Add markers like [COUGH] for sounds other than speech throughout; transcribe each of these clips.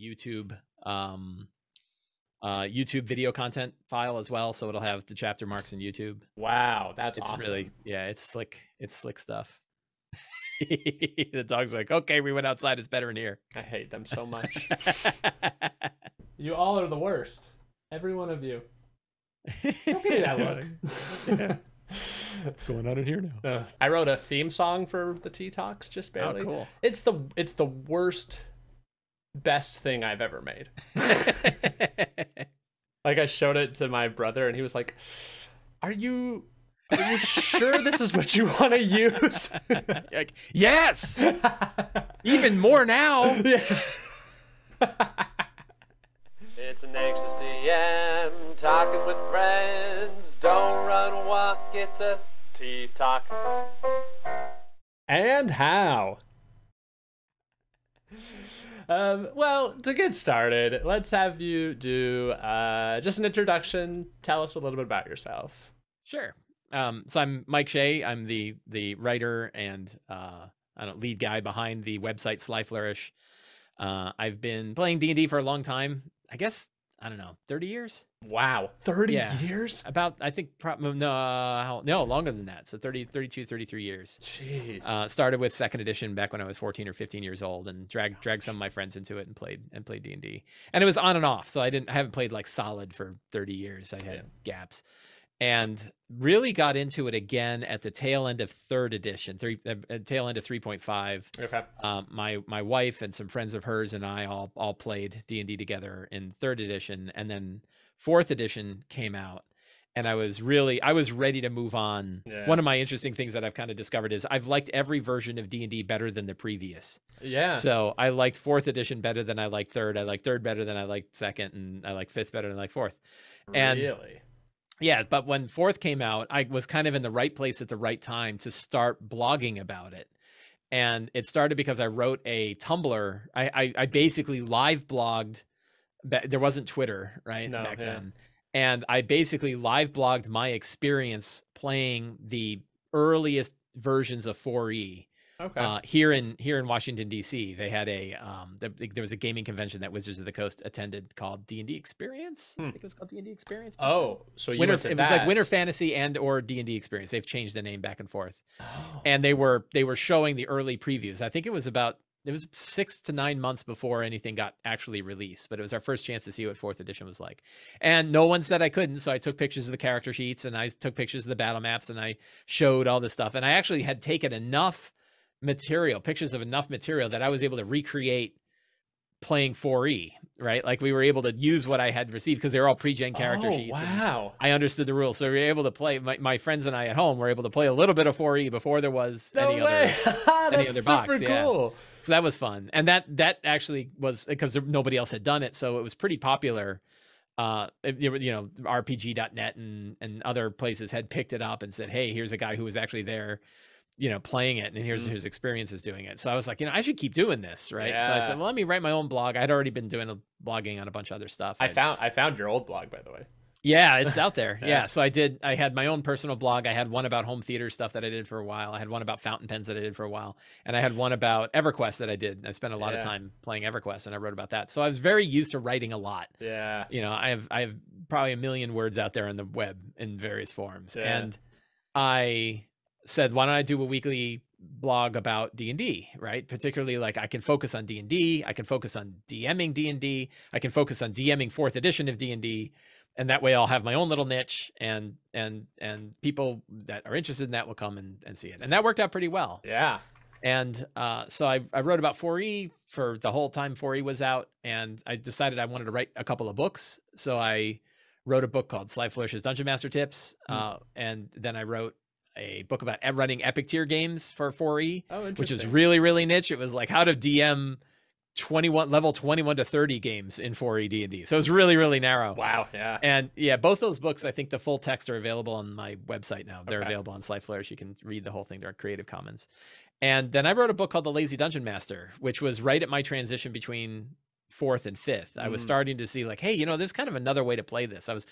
YouTube um uh YouTube video content file as well, so it'll have the chapter marks in YouTube. Wow, that's It's awesome. really yeah, it's slick. It's slick stuff. [LAUGHS] the dog's like, okay, we went outside. It's better in here. I hate them so much. [LAUGHS] you all are the worst. Every one of you. Don't give me that look. What's going on in here now? Uh, I wrote a theme song for the Tea Talks just barely. Oh, barely. cool. It's the it's the worst best thing I've ever made. [LAUGHS] [LAUGHS] Like I showed it to my brother and he was like, "Are you are you sure this is what you want to use?" [LAUGHS] like, yes, even more now. Yeah. it's an anxious DM talking with friends. Don't run, walk. It's a tea talk. And how? Um, well, to get started, let's have you do uh, just an introduction. Tell us a little bit about yourself. Sure. Um, so I'm Mike Shea. I'm the the writer and uh, I don't lead guy behind the website Sly Flourish. Uh, I've been playing D and D for a long time. I guess I don't know, thirty years. Wow, 30 Yeah. years? About I think prob- no no longer than that. So 30, 32, 33 years. Jeez. Uh, started with second edition back when I was 14 or 15 years old, and dragged dragged some of my friends into it and played and played D and D. And it was on and off, so I didn't I haven't played like solid for 30 years. I had Yeah. gaps, and really got into it again at the tail end of third edition, three uh, uh, tail end of 3.5. okay. Um, my my wife and some friends of hers and I all all played D and D together in third edition, and then fourth edition came out, and I was really I was ready to move on. Yeah. One of my interesting things that I've kind of discovered is I've liked every version of D and D better than the previous. Yeah. So I liked fourth edition better than I liked third. I like third better than I liked second, and I like fifth better than I like fourth. and- really? Yeah, but when fourth came out, I was kind of in the right place at the right time to start blogging about it. And it started because I wrote a Tumblr. I I, I basically live blogged. There wasn't Twitter, right? No, back yeah. then. And I basically live blogged my experience playing the earliest versions of 4E Okay. uh, here in here in Washington D.C. They had a um, there, there was a gaming convention that Wizards of the Coast attended called D and D Experience. I Hmm. think it was called D and D Experience. oh, so you Winter, went to it was like Winter. Fantasy and or D and D Experience. They've changed the name back and forth, Oh. and they were they were showing the early previews. I think it was about it was six to nine months before anything got actually released, but it was our first chance to see what fourth edition was like. And no one said I couldn't, so I took pictures of the character sheets and I took pictures of the battle maps and I showed all this stuff. And I actually had taken enough material, pictures of enough material that I was able to recreate playing 4E, right? Like we were able to use what I had received because they were all pre-gen character oh, sheets. Wow. I understood the rules, so we were able to play. My, my friends and I at home were able to play a little bit of 4E before there was No any way. [LAUGHS] other. Any other box, yeah. cool. So that was fun, and that that actually was because nobody else had done it, so it was pretty popular. Uh, it- you you know, RPG.net and and other places had picked it up and said, "Hey, here's a guy who was actually there." You know, playing it, and here's Mhm. his experiences doing it. So I was like, you know, I should keep doing this, right? So I said, well, let me write my own blog. I'd already been doing a blogging on a bunch of other stuff. I and- found I found your old blog by the way. yeah, it's out there. [LAUGHS] Yeah. yeah. So I did. I had my own personal blog. I had one about home theater stuff that I did for a while. I had one about fountain pens that I did for a while, and I had one about EverQuest that I did. I spent a lot of time playing EverQuest, and I wrote about that. So I was very used to writing a lot. Yeah. You know, I have I have probably a million words out there on the web in various forms, Yeah. and I said, why don't I do a weekly blog about D&D, right? Particularly like I can focus on D&D, I can focus on DMing D&D, I can focus on DMing 4th edition of D&D, and that way I'll have my own little niche and and and people that are interested in that will come and, and see it. And that worked out pretty well. Yeah. And uh, so I, I wrote about 4E for the whole time 4E was out, and I decided I wanted to write a couple of books. So I wrote a book called Sly Flourish's Dungeon Master Tips, Hmm. uh, and then I wrote a book about running epic tier games for 4E, Oh, which is really really niche. It was like how to DM 21 level 21 to 30 games in 4E D&D. So it's really really narrow. wow. Yeah. And yeah, both those books, I think the full text are available on my website now. They're Okay. available on Sly Flourish. You can read the whole thing. They're Creative Commons. And then I wrote a book called The Lazy Dungeon Master, which was right at my transition between fourth and fifth. I was Mm. starting to see like, hey, you know, there's kind of another way to play this. I was,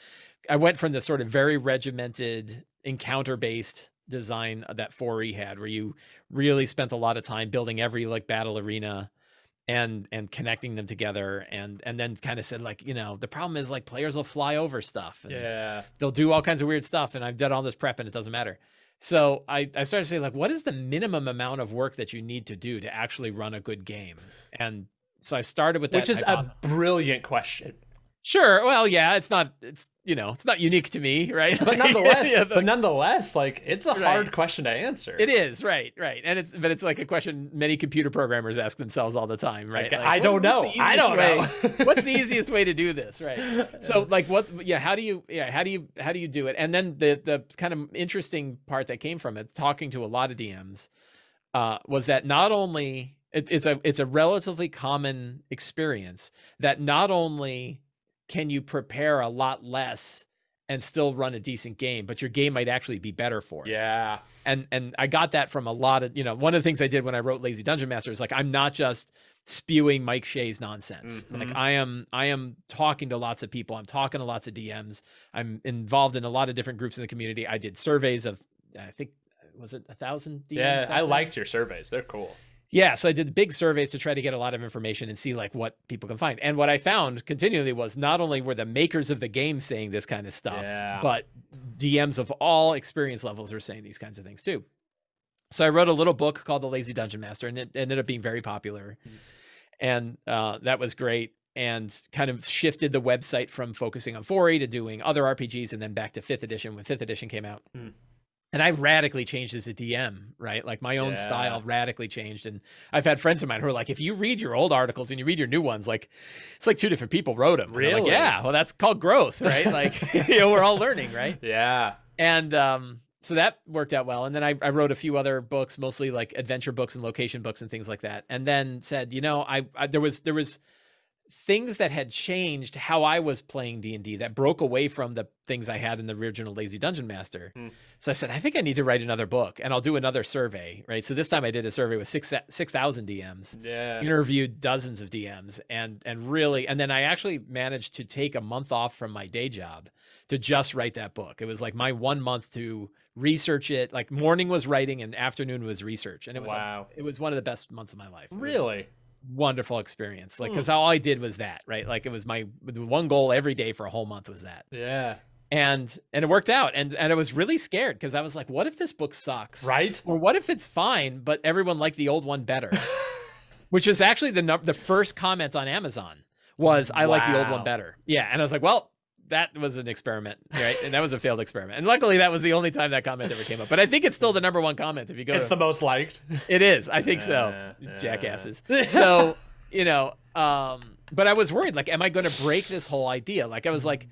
I went from the sort of very regimented encounter based design that 4E had, where you really spent a lot of time building every like battle arena and and connecting them together and and then kind of said like you know the problem is like players will fly over stuff and Yeah. they'll do all kinds of weird stuff and i've done all this prep and it doesn't matter so i i started to say like what is the minimum amount of work that you need to do to actually run a good game and so i started with that Which is hypo- a brilliant question. Sure well yeah it's not it's you know it's not unique to me right But [LAUGHS] nonetheless, Yeah, but nonetheless, like it's a Right. hard question to answer. It is right, right, and it's but it's like a question many computer programmers ask themselves all the time, right? Like, Like, I what- don't know. what's the I don't know. [LAUGHS] what's the easiest way to do this, right? [LAUGHS] So like, what? Yeah, how do you? Yeah, how do you? How do you do it? And then the the kind of interesting part that came from it, talking to a lot of DMs, uh, was that not only it, it's a it's a relatively common experience that not only can you prepare a lot less and still run a decent game, but your game might actually be better for it yeah. and and I got that from a lot of you know one of the things I did when I wrote Lazy Dungeon Master is like I'm not just spewing Mike Shea's nonsense. Like Mhm. I am I am talking to lots of people. I'm talking to lots of DMs. I'm involved in a lot of different groups in the community. I did surveys of I think was it a thousand DMs? Yeah. I liked your surveys. They're cool. Yeah, so I did big surveys to try to get a lot of information and see like what people can find. And what I found continually was not only were the makers of the game saying this kind of stuff, Yeah. but DMs of all experience levels are saying these kinds of things too. So I wrote a little book called The Lazy Dungeon Master, and it ended up being very popular, Mm. and uh, that was great. And kind of shifted the website from focusing on 4E to doing other RPGs, and then back to Fifth Edition when Fifth Edition came out. Mm. And I radically changed as a DM, right? Like my own Yeah. style radically changed. And I've had friends of mine who are like, if you read your old articles and you read your new ones, like it's like two different people wrote them. Really? Like, yeah. Well, that's called growth, right? Like, [LAUGHS] you know, we're all learning, right? Yeah. And um, so that worked out well. And then I, I wrote a few other books, mostly like adventure books and location books and things like that. And then said, you know, I, I there was there was things that had changed how I was playing D&D that broke away from the things I had in the original Lazy Dungeon Master. Hmm. So I said, I think I need to write another book and I'll do another survey, right? So this time I did a survey with 6 6,000 DMs Yeah. interviewed dozens of DMs and and really and then I actually managed to take a month off from my day job to just write that book. It was like my one month to research it. Like morning was writing and afternoon was research, and it was wow. it was one of the best months of my life. It was Really? Wonderful experience. Like Hmm. because all I did was that, right? Like it was my one goal every day for a whole month was that, Yeah. and and it worked out. And and I was really scared because I was like, what if this book sucks? Right? Or what if it's fine, but everyone liked the old one better? [LAUGHS] Which is actually the the first comment on Amazon was I like the old one better. Yeah, and I was like, well, that was an experiment, right? and that was a failed experiment. And luckily, that was the only time that comment ever came up. But I think it's still the number one comment if you go. It's to- the most liked. it is. I think so. Yeah, yeah. Jackasses. [LAUGHS] So, you know, um, but I was worried, like, am I going to break this whole idea? Like, I was like,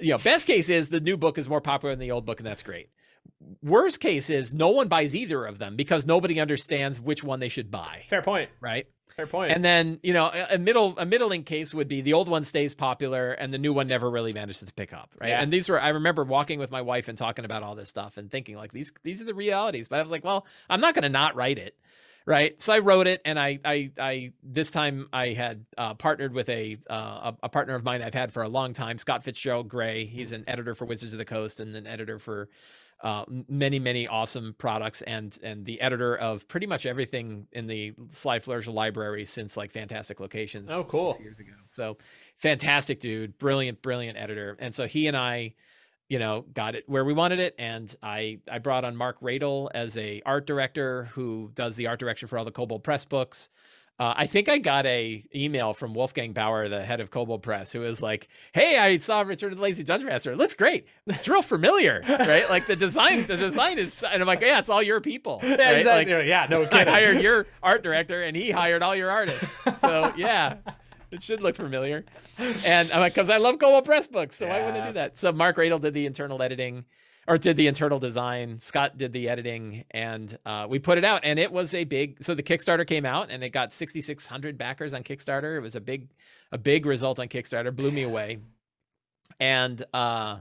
you know, best case is the new book is more popular than the old book, and that's great. Worst case is no one buys either of them because nobody understands which one they should buy, Fair point. right? Fair point. And then, you know, a a middle a middling case would be the old one stays popular and the new one never really manages to pick up, right? Yeah. And these were I remember walking with my wife and talking about all this stuff and thinking like these these are the realities. But I was like, well, I'm not going to not write it. Right. So I wrote it and I I I this time I had uh, partnered with a, uh, a a partner of mine I've had for a long time, Scott Fitzgerald Gray. He's an editor for Wizards of the Coast and an editor for uh, many many awesome products and and the editor of pretty much everything in the Sly Flourish library since like Fantastic Locations. Oh, cool. Six years ago. So fantastic dude, brilliant brilliant editor. And so he and I, you know, got it where we wanted it. And I I brought on Marc Radle as a art director who does the art direction for all the Kobold Press books. Uh, I think I got a email from Wolfgang Baur, the head of Kobold Press, who was like, "Hey, I saw Return of the Lazy Dungeon Master. It looks great. It's real familiar, right? Like the design, the design is." And I'm like, "Yeah, it's all your people, [LAUGHS] yeah, right? exactly. Like, yeah, no [LAUGHS] I kidding. hired your art director, and he hired all your artists. So yeah, [LAUGHS] it should look familiar." And I'm like, "Cause I love Kobold Press books, so why wouldn't I do that?" So Marc Radle did the internal editing or did the internal design. Scott did the editing, and uh, we put it out. And it was a big. So the Kickstarter came out, and it got 6,600 backers on Kickstarter. It was a big, a big result on Kickstarter. Blew me away. And uh,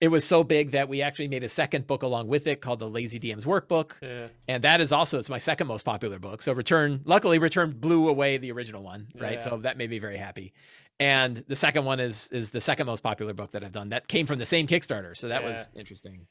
it was so big that we actually made a second book along with it called the Lazy DM's Workbook, Yeah. and that is also it's my second most popular book. So Return, luckily, Return blew away the original one, right? Yeah. So that made me very happy. And the second one is is the second most popular book that I've done. That came from the same Kickstarter, so that was interesting.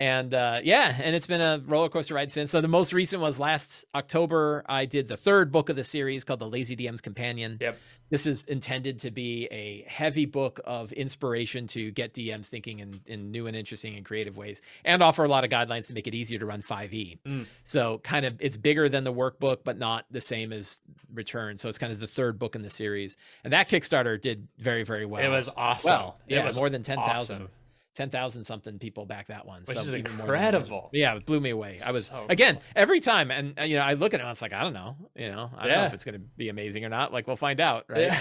And uh, yeah, and it's been a roller coaster ride since. So the most recent was last October. I did the third book of the series called The Lazy DM's Companion. Yep. This is intended to be a heavy book of inspiration to get DMs thinking in, in new and interesting and creative ways, and offer a lot of guidelines to make it easier to run 5e. Mm. So kind of it's bigger than the workbook, but not the same as Return. So it's kind of the third book in the series, and that Kickstarter did very very well. it was awesome. well, yeah, it was more than ten thousand. awesome. 10,000 something people back that one. Which so is even more than I imagined. incredible. Yeah, it blew me away. I was So again cool. every time, and uh, you know, I look at it, and it's like I don't know, you know, I don't know if it's going to be amazing or not. Like we'll find out, right? Yeah.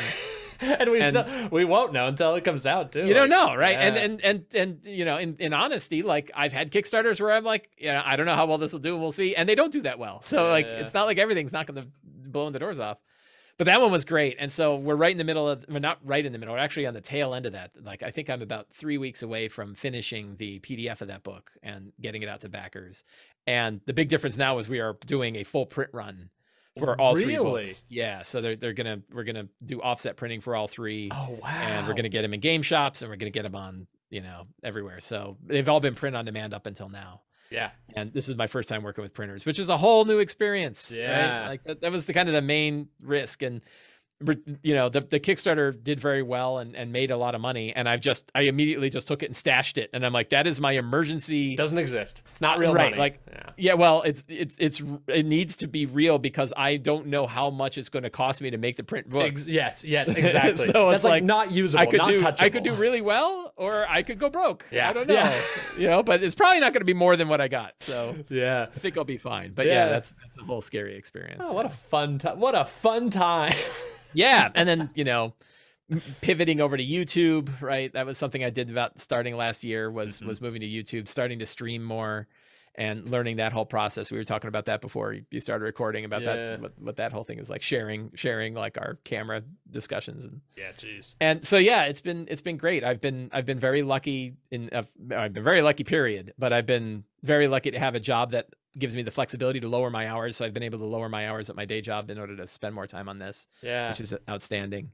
and [LAUGHS] we And- still we won't know until it comes out too. You don't know, right? And yeah. and and and you know, in in honesty, like I've had Kickstarters where I'm like, you know, I don't know how well this will do, we'll see, and they don't do that well. So like, Yeah. it's not like everything's not going to blowing the doors off. But that one was great, and so we're right in the middle of, we're not right in the middle, we're actually on the tail end of that. Like I think I'm about three weeks away from finishing the PDF of that book and getting it out to backers. And the big difference now is we are doing a full print run for all three Really? books. Yeah, so they're they're gonna we're gonna do offset printing for all three Oh wow. and we're going to get them in game shops and we're going to get them on you know everywhere so they've all been print on demand up until now Yeah. and this is my first time working with printers which is a whole new experience right? Yeah. like that, that was the kind of the main risk and you know the, the kickstarter did very well and, and made a lot of money and i've just i immediately just took it and stashed it and i'm like that is my emergency Doesn't exist. It's not real Right, money. like- yeah. yeah, well, it's it's it's it needs to be real because I don't know how much it's going to cost me to make the print book. Ex- yes, yes, [LAUGHS] exactly. So That's it's like, like, not usable, I could not do touchable. I could do really well or I could go broke. Yeah. I don't know. Yeah. you know, but it's probably not going to be more than what I got. So [LAUGHS] Yeah. I think I'll be fine. But yeah, Yeah. that's a whole scary experience. Oh, what a fun time! What a fun time! [LAUGHS] yeah, and then you know, pivoting over to YouTube, right? That was something I did about starting last year. Was Mhm. was moving to YouTube, starting to stream more, and learning that whole process. We were talking about that before you- you started recording about Yeah. that. What, what that whole thing is like, sharing sharing like our camera discussions and yeah, jeez. and so yeah it's been it's been great i've been i've been very lucky in I've, I've been very lucky period but i've been very lucky to have a job that gives me the flexibility to lower my hours so i've been able to lower my hours at my day job in order to spend more time on this Yeah, which is outstanding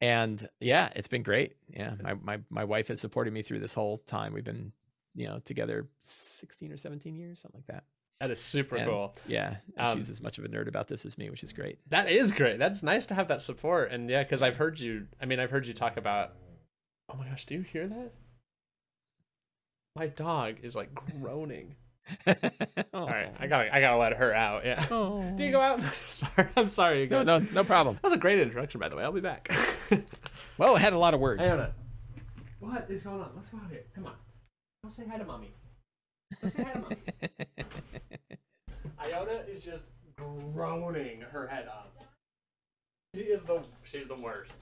and yeah it's been great yeah my, my my wife has supported me through this whole time we've been you know together 16 or 17 years something like that that is super And- cool. yeah and Um, she's as much of a nerd about this as me which is great That is great. That's nice to have that support. And yeah, because I've heard you. I mean, I've heard you talk about. Oh my gosh, do you hear that? My dog is like groaning. [LAUGHS] All right, I oh. gotta, I gotta let her out. Yeah. oh. [LAUGHS] Do you go out? [LAUGHS] sorry, I'm sorry. You no go. no no problem That was a great introduction, by the way. I'll be back. well it had a lot of words Iona, what is going on? Let's go out here. Come on. Go say hi to mommy. Go say hi to mommy. Iona is just groaning her head up. She is the she's the worst.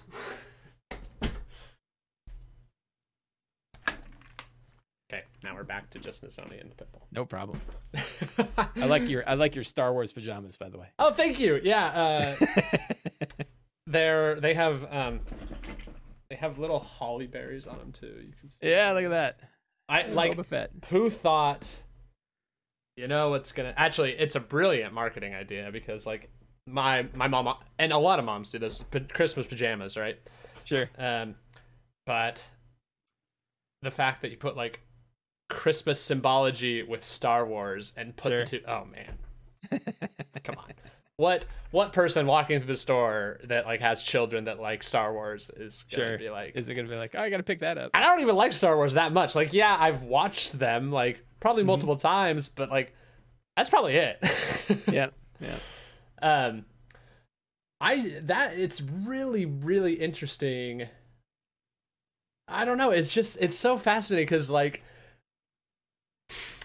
Okay, now we're back to just Nasoni and the Pitbull. No problem. [LAUGHS] I like your I like your Star Wars pajamas, by the way. Oh, thank you. Yeah, uh, [LAUGHS] they're they have um they have little holly berries on them too. You can see. yeah, look at that. I like Boba Fett. who thought you know what's gonna actually it's a brilliant marketing idea because like my my mom and a lot of moms do this p- christmas pajamas right Sure. um but the fact that you put like christmas symbology with star wars and put the Sure. two oh man come on what what person walking through the store that like has children that like star wars is gonna Sure. be like Is it gonna be like, oh, I gotta pick that up? And I don't even like Star Wars that much. Like, yeah, I've watched them like probably Mhm. multiple times, but like that's probably it. [LAUGHS] yeah. Yeah. Um I that it's really really interesting. I don't know, it's just it's so fascinating cuz like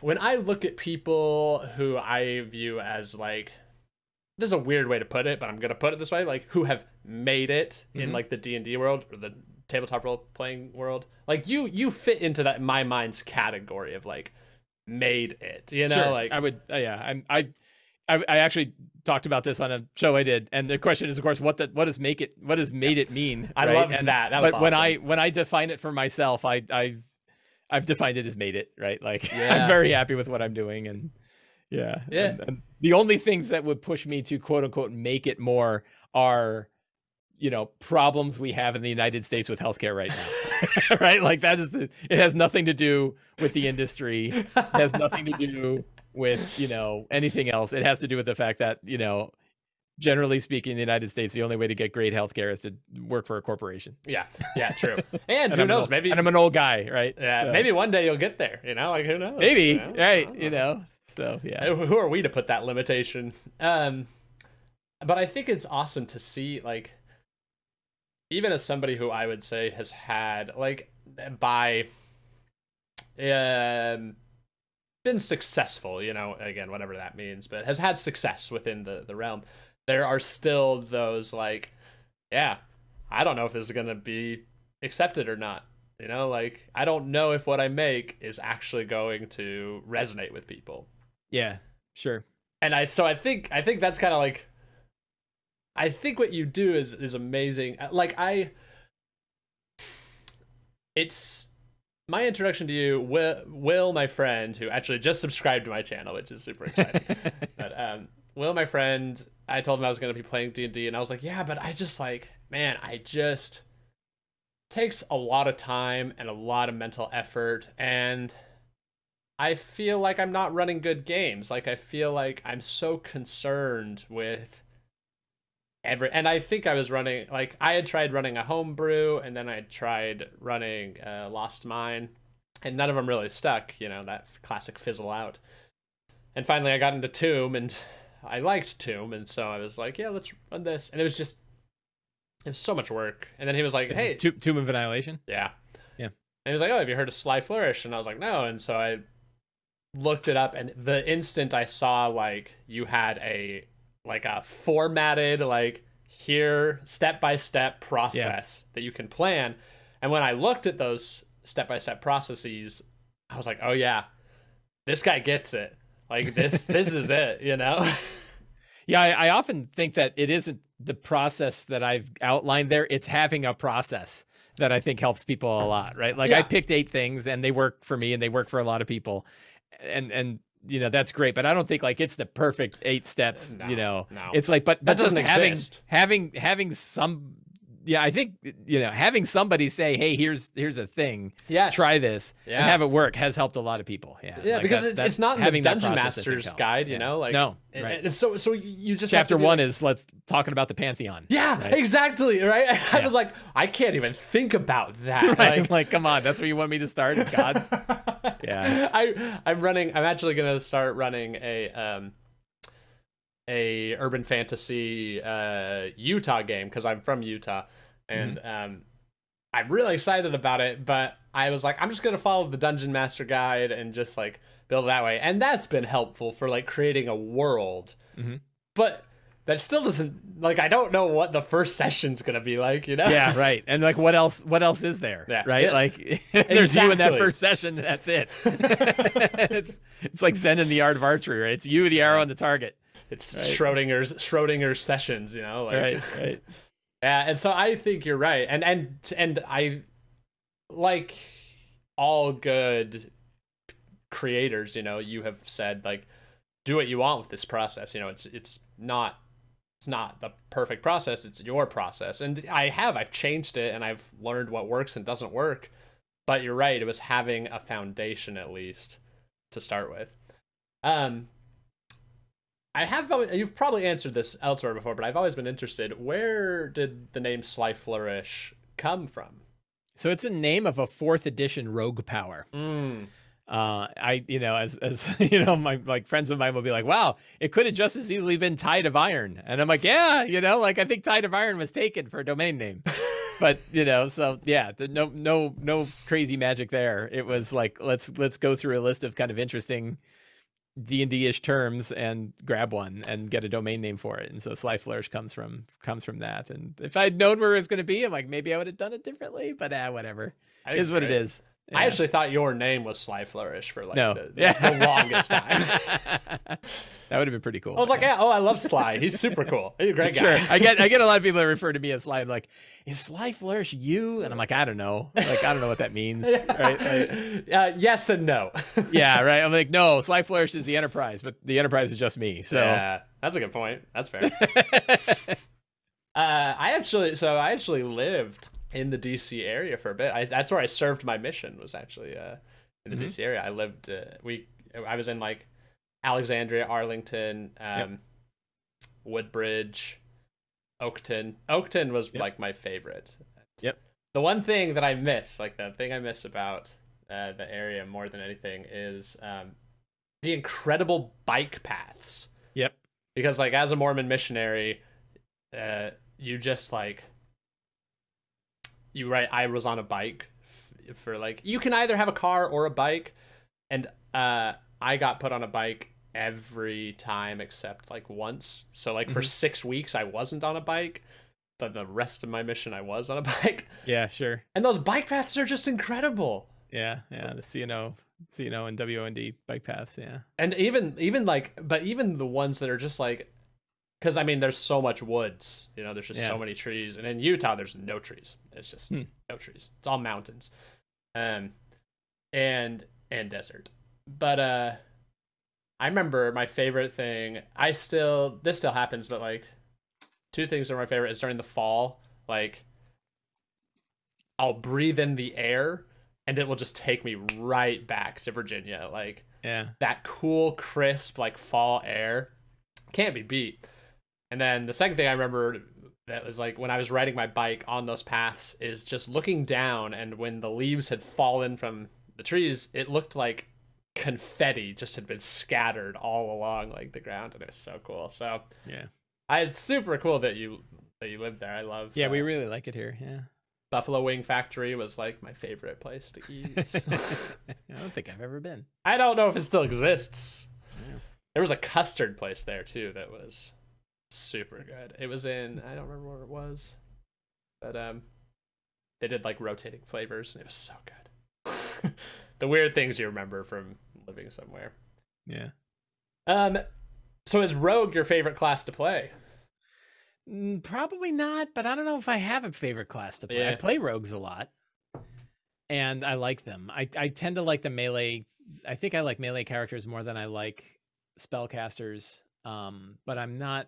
when I look at people who I view as like this is a weird way to put it, but I'm gonna put it this way: like who have made it in Mhm. like the D and D world or the tabletop role playing world. Like you, you fit into that my mind's category of like made it. You know, sure. like I would. Uh, yeah. I'm. I. I, I actually talked about this on a show I did, and the question is, of course, what the, what does make it what does made it mean? I right? loved And- that. That was but when. I when I define it for myself, I I I've defined it as made it right. Like [LAUGHS] Yeah. I'm very happy with what I'm doing, and yeah, Yeah. And, and the only things that would push me to quote unquote make it more are you know problems we have in the United States with healthcare right now. [LAUGHS] right? Like that is the it has nothing to do with the industry. It has nothing to do [LAUGHS] with, you know, anything else. It has to do with the fact that, you know, generally speaking, in the United States, the only way to get great healthcare is to work for a corporation. Yeah, yeah, true. [LAUGHS] And, who I'm knows? old- Maybe and I'm an old guy, right? yeah, So, maybe one day you'll get there. You know, like who knows? maybe, you know? Right? don't You know, so yeah, Who are we to put that limitation? Um, but I think it's awesome to see, like, even as somebody who I would say has had, like, by, um, been successful, you know, again, whatever that means, but has had success within the the realm. There are still those like, yeah, I don't know if this is gonna be accepted or not. You know, like I don't know if what I make is actually going to resonate with people yeah, sure. and I so I think I think that's kind of like I think what you do is is amazing. Uh, Like I it's my introduction to you Will, Will my friend who actually just subscribed to my channel which is super exciting. [LAUGHS] but um Will my friend I told him I was going to be playing D&D and I was like, "Yeah, but I just like man, I just takes a lot of time and a lot of mental effort and I feel like I'm not running good games. Like I feel like I'm so concerned with every and I think I was running like I had tried running a homebrew and then I tried running uh, Lost Mine and none of them really stuck, you know, that classic fizzle out. And finally I got into Tomb and I liked Tomb and so I was like, yeah, let's run this. And it was just it was so much work. And then he was like, hey, is Tomb of Annihilation. yeah. Yeah. And he was like, "Oh, have you heard of Sly Flourish?" And I was like, "No." And so I looked it up, and the instant I saw like you had a like a formatted like here step by step process that you can plan, and when I looked at those step by step processes, I was like, "Oh yeah, this guy gets it. Like this, this is it." You know? [LAUGHS] Yeah, I, I often think that it isn't the process that I've outlined there; it's having a process that I think helps people a lot, right? Like I picked eight things, and they work for me, and they work for a lot of people, and and you know that's great. But I don't think like it's the perfect eight steps. Uh, no, you know, no. it's like but That but just doesn't having exist. having having some. Yeah, I think you know having somebody say, "Hey, here's here's a thing. Yes. Try this Yeah. and have it work," has helped a lot of people. Yeah, Yeah, like because that- it's, it's not in the having that Dungeon process, Master's guide, you Yeah. know, like no, right. And so, so you just Chapter one like- is let's talking about the pantheon. yeah, right? exactly, right. [LAUGHS] I Yeah. was like, I can't even think about that. [LAUGHS] Right? Like, Like, come on, that's where you want me to start, gods. [LAUGHS] Yeah. I I'm running. I'm actually gonna start running a um a urban fantasy uh Utah game because I'm from Utah, and Mm-hmm. um I'm really excited about it. But I was like, I'm just gonna follow the Dungeon Master guide and just like build it that way, and that's been helpful for like creating a world. Mhm. But that still doesn't like I don't know what the first [LAUGHS] session's gonna be like. You know? Yeah, right. And like, what else? What else is there? Yeah. Right. Yes. Like, [LAUGHS] there's you in that first session. That's it. [LAUGHS] it's it's like Zen in the art of archery, right? It's you, the arrow, and the target. It's Right. Schrodinger's Schrodinger's sessions. You know? Like, right. Right. [LAUGHS] Yeah, and so I think you're right, and and and I like all good creators. You know, you have said like, do what you want with this process. You know, it's it's not it's not the perfect process. It's your process, and I have I've changed it, and I've learned what works and doesn't work. But you're right; it was having a foundation at least to start with. Um, I have you've probably answered this elsewhere before, but I've always been interested. Where did the name Sly Flourish come from? So it's a name of a fourth edition rogue power. Mm. uh i you know as as [LAUGHS] you know my like friends of mine will be like wow it could have just as easily been tide of iron and i'm like yeah you know like i think tide of iron was taken for a domain name [LAUGHS] but you know so yeah the, no no no crazy magic there it was like let's let's go through a list of kind of interesting d&d-ish terms and grab one and get a domain name for it. And so sly flourish comes from comes from that. And if i'd known where it was going to be i'm like maybe i would have done it differently but ah whatever. Is what it great. Is I actually thought your name was Sly Flourish for like no the, the, the [LAUGHS] longest time. [LAUGHS] that would have been pretty cool. I was like, yeah, oh, I love Sly. He's [LAUGHS] super cool. He's a great guy. Sure. I get I get a lot of people that refer to me as Sly. Like, is Sly Flourish you? And I'm like, I don't know. Like, I don't know what that means. Right? Like, uh, yes and no. yeah, right. I'm like, no, Sly Flourish is the Enterprise, but the Enterprise is just me. So yeah, that's a good point. That's fair. Uh, I actually, so I actually lived in the DC area for a bit. I, that's where I served my mission. Was actually uh, in the Mhm. DC area. I lived. Uh, we, I was in like Alexandria, Arlington, um, Woodbridge, Oakton. Oakton was Yep. like my favorite. Yep. The one thing that I miss, like the thing I miss about uh, the area more than anything, is um, the incredible bike paths Yep. because like as a mormon missionary uh you just like you right i was on a bike f- for like you can either have a car or a bike and uh i got put on a bike every time except like once so like for Mhm. six weeks i wasn't on a bike but the rest of my mission i was on a [LAUGHS] bike Yeah, sure. and those bike paths are just incredible Yeah, yeah. The C&O, C&O and W&OD bike paths. Yeah. and even even like but even the ones that are just like because i mean there's so much woods you know there's just Yeah. so many trees and in utah there's no trees it's just Hmm. no trees it's all mountains um and and desert but uh i remember my favorite thing i still this still happens but like two things are my favorite is during the fall like i'll breathe in the air and it will just take me right back to virginia like Yeah. that cool, crisp, like fall air can't be beat. And then the second thing I remember that was like when I was riding my bike on those paths is just looking down, and when the leaves had fallen from the trees, it looked like confetti just had been scattered all along like the ground, and it was so cool. So Yeah. I, it's super cool that you that you lived there. I love. Yeah, we uh, really like it here. Yeah. Buffalo Wing Factory was like my favorite place to eat. [LAUGHS] I don't think I've ever been. I don't know if it still exists. Yeah. There was a custard place there too that was super good. It was in I don't remember where it was, but um, they did like rotating flavors and it was so good. [LAUGHS] the weird things you remember from living somewhere. Yeah. Um, so is Rogue your favorite class to play? Mm, Probably not, but I don't know if I have a favorite class to play. I play rogues a lot, and I like them. I I tend to like the melee. I think I like melee characters more than I like spellcasters. Um, but I'm not.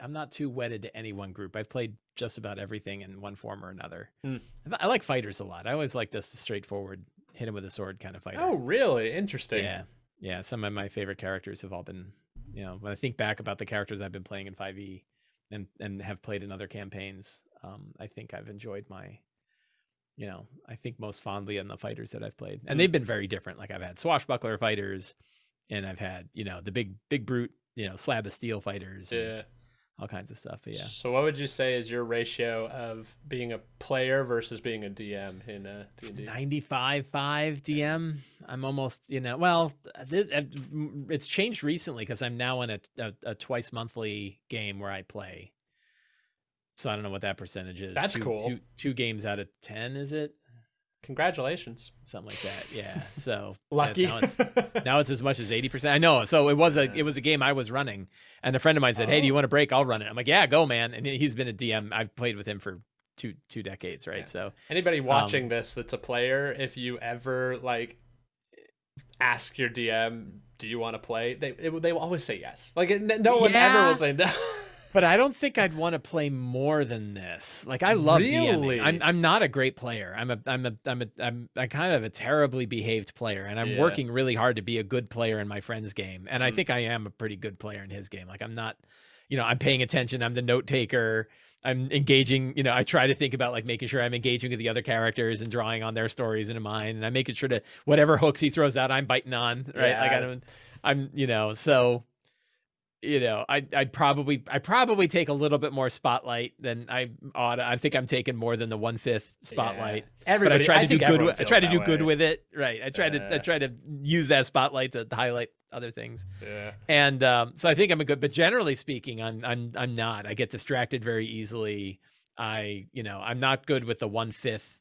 I'm not too wedded to any one group. I've played just about everything in one form or another. Hmm. I like fighters a lot. I always like this straightforward, hit him with a sword kind of fighter. Oh, really? Interesting. Yeah, yeah. Some of my favorite characters have all been, you know, when I think back about the characters I've been playing in 5e and and have played in other campaigns, um, I think I've enjoyed my, you know, I think most fondly in the fighters that I've played, and Mm. they've been very different. Like I've had swashbuckler fighters, and I've had you know the big big brute, you know, slab of steel fighters, Yeah. All kinds of stuff. But yeah, So what would you say is your ratio of being a player versus being a DM in uh, D&D? 95 5 DM. I'm almost, you know, well, this, uh, it's changed recently because I'm now in a, a, a twice monthly game where I play. So I don't know what that percentage is. That's two, cool. Two, two games out of 10, is it? Congratulations. Something like that. Yeah. So [LAUGHS] Lucky. Now it's, now it's as much as 80%. I know. So it was a it was a game I was running and a friend of mine said, "Hey, do you Oh. want to break? I'll run it." I'm like, "Yeah, go, man." And he's been a DM. I've played with him for two two decades, right? Yeah. So Anybody watching Um, this that's a player, if you ever like ask your DM, "Do you want to play?" They it, they will always say yes. Like it, no one ever will say no. [LAUGHS] But I don't think I'd want to play more than this. Like I love Really? DMing. I'm I'm not a great player. I'm a I'm a I'm a I'm I'm kind of a terribly behaved player, and I'm Yeah. working really hard to be a good player in my friend's game. And I Mm. think I am a pretty good player in his game. Like I'm not, you know, I'm paying attention. I'm the note taker. I'm engaging. You know, I try to think about like making sure I'm engaging with the other characters and drawing on their stories into mine, and I'm making sure to whatever hooks he throws out, I'm biting on. Right? Like I Yeah. don't. I'm you know so you know, I I'd probably I probably take a little bit more spotlight than I ought. I think I'm taking more than the one fifth spotlight, Yeah. but I Everybody, try to do good. With, I try to do good way. with it, right? I try to I Yeah. try to use that spotlight to highlight other things, Yeah. and um, so I think I'm a good. But generally speaking, I'm I'm I'm not. I get distracted very easily. I you know I'm not good with the one fifth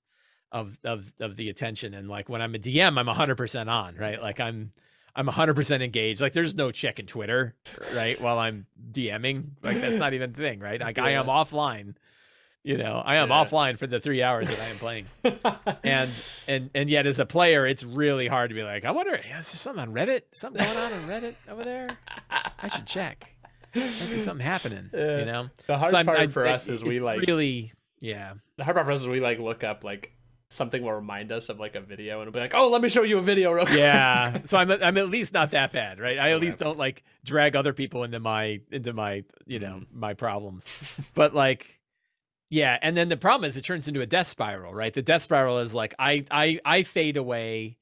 of of of the attention, and like when I'm a DM, I'm 100 percent on, right? Like I'm. I'm 100% engaged. Like there's no checking Twitter, right? While I'm DMing. Like that's not even a thing, right? Like I am offline. You know, I am Yeah. offline for the 3 hours that I am playing. And and and yet as a player, it's really hard to be like, I wonder, yeah, is there something on Reddit? Something going on on Reddit over there? I should check. be something happening. Yeah. You know, The hard So part I- for I- us is we like really, yeah, the hard part for us is we like look up like something will remind us of like a video and it'll be like, oh, let me show you a video real quick. yeah. [LAUGHS] So I'm I'm at least not that bad, right? I at Yeah. least don't like drag other people into my into my you know Mhm. my problems. [LAUGHS] But like, yeah. And then the problem is it turns into a death spiral, right? The death spiral is like I I I fade away,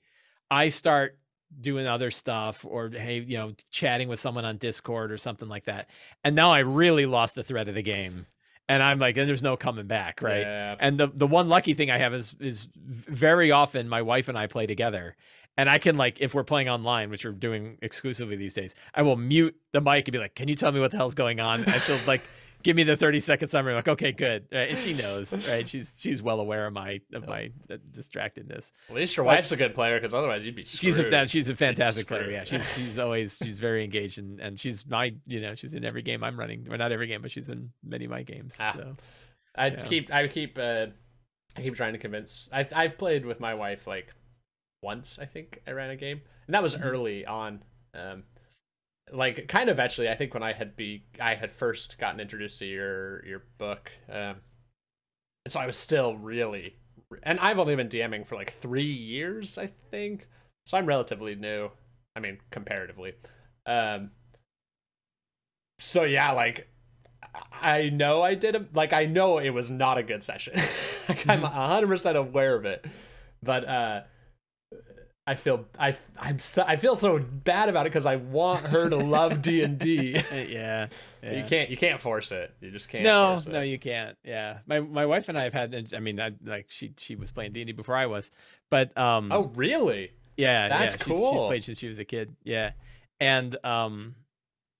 I start doing other stuff or hey you know chatting with someone on discord or something like that and now i really lost the thread of the game and i'm like and there's no coming back right Yeah. and the the one lucky thing I have is is very often my wife and I play together. And I can like if we're playing online, which we're doing exclusively these days, I will mute the mic and be like, "Can you tell me what the hell's going on?" And she'll like give me the 30 second summary I'm like, "Okay, good." Right? And she knows, right? She's she's well aware of my of my uh, distractedness. At least your But- wife's a good player because otherwise you'd be screwed. She's a she's a fantastic player. Yeah, she's [LAUGHS] she's always she's very engaged and and she's my you know she's in every game I'm running. Or not every game, but she's in many of my games. Ah. So I Yeah. keep I keep uh I keep trying to convince I I've played with my wife like once I think I ran a game and that was Mhm. early on um like kind of actually I think when I had be I had first gotten introduced to your your book um and so I was still really and I've only been DMing for like 3 years I think so I'm relatively new I mean comparatively um so yeah like I know I did a, like I know it was not a good session. [LAUGHS] like I'm Mhm. 100% aware of it. But uh I feel I I'm so, I feel so bad about it cuz I want her to love D&D. uh, [LAUGHS] [LAUGHS] yeah, But You can't you can't force it. You just can't no, force it. no, you can't. Yeah, my my wife and I have had. I mean, I, like she she was playing D and D before I was, but um, Oh, really? yeah, that's yeah, she's- She's played since she was a kid. Yeah, and um,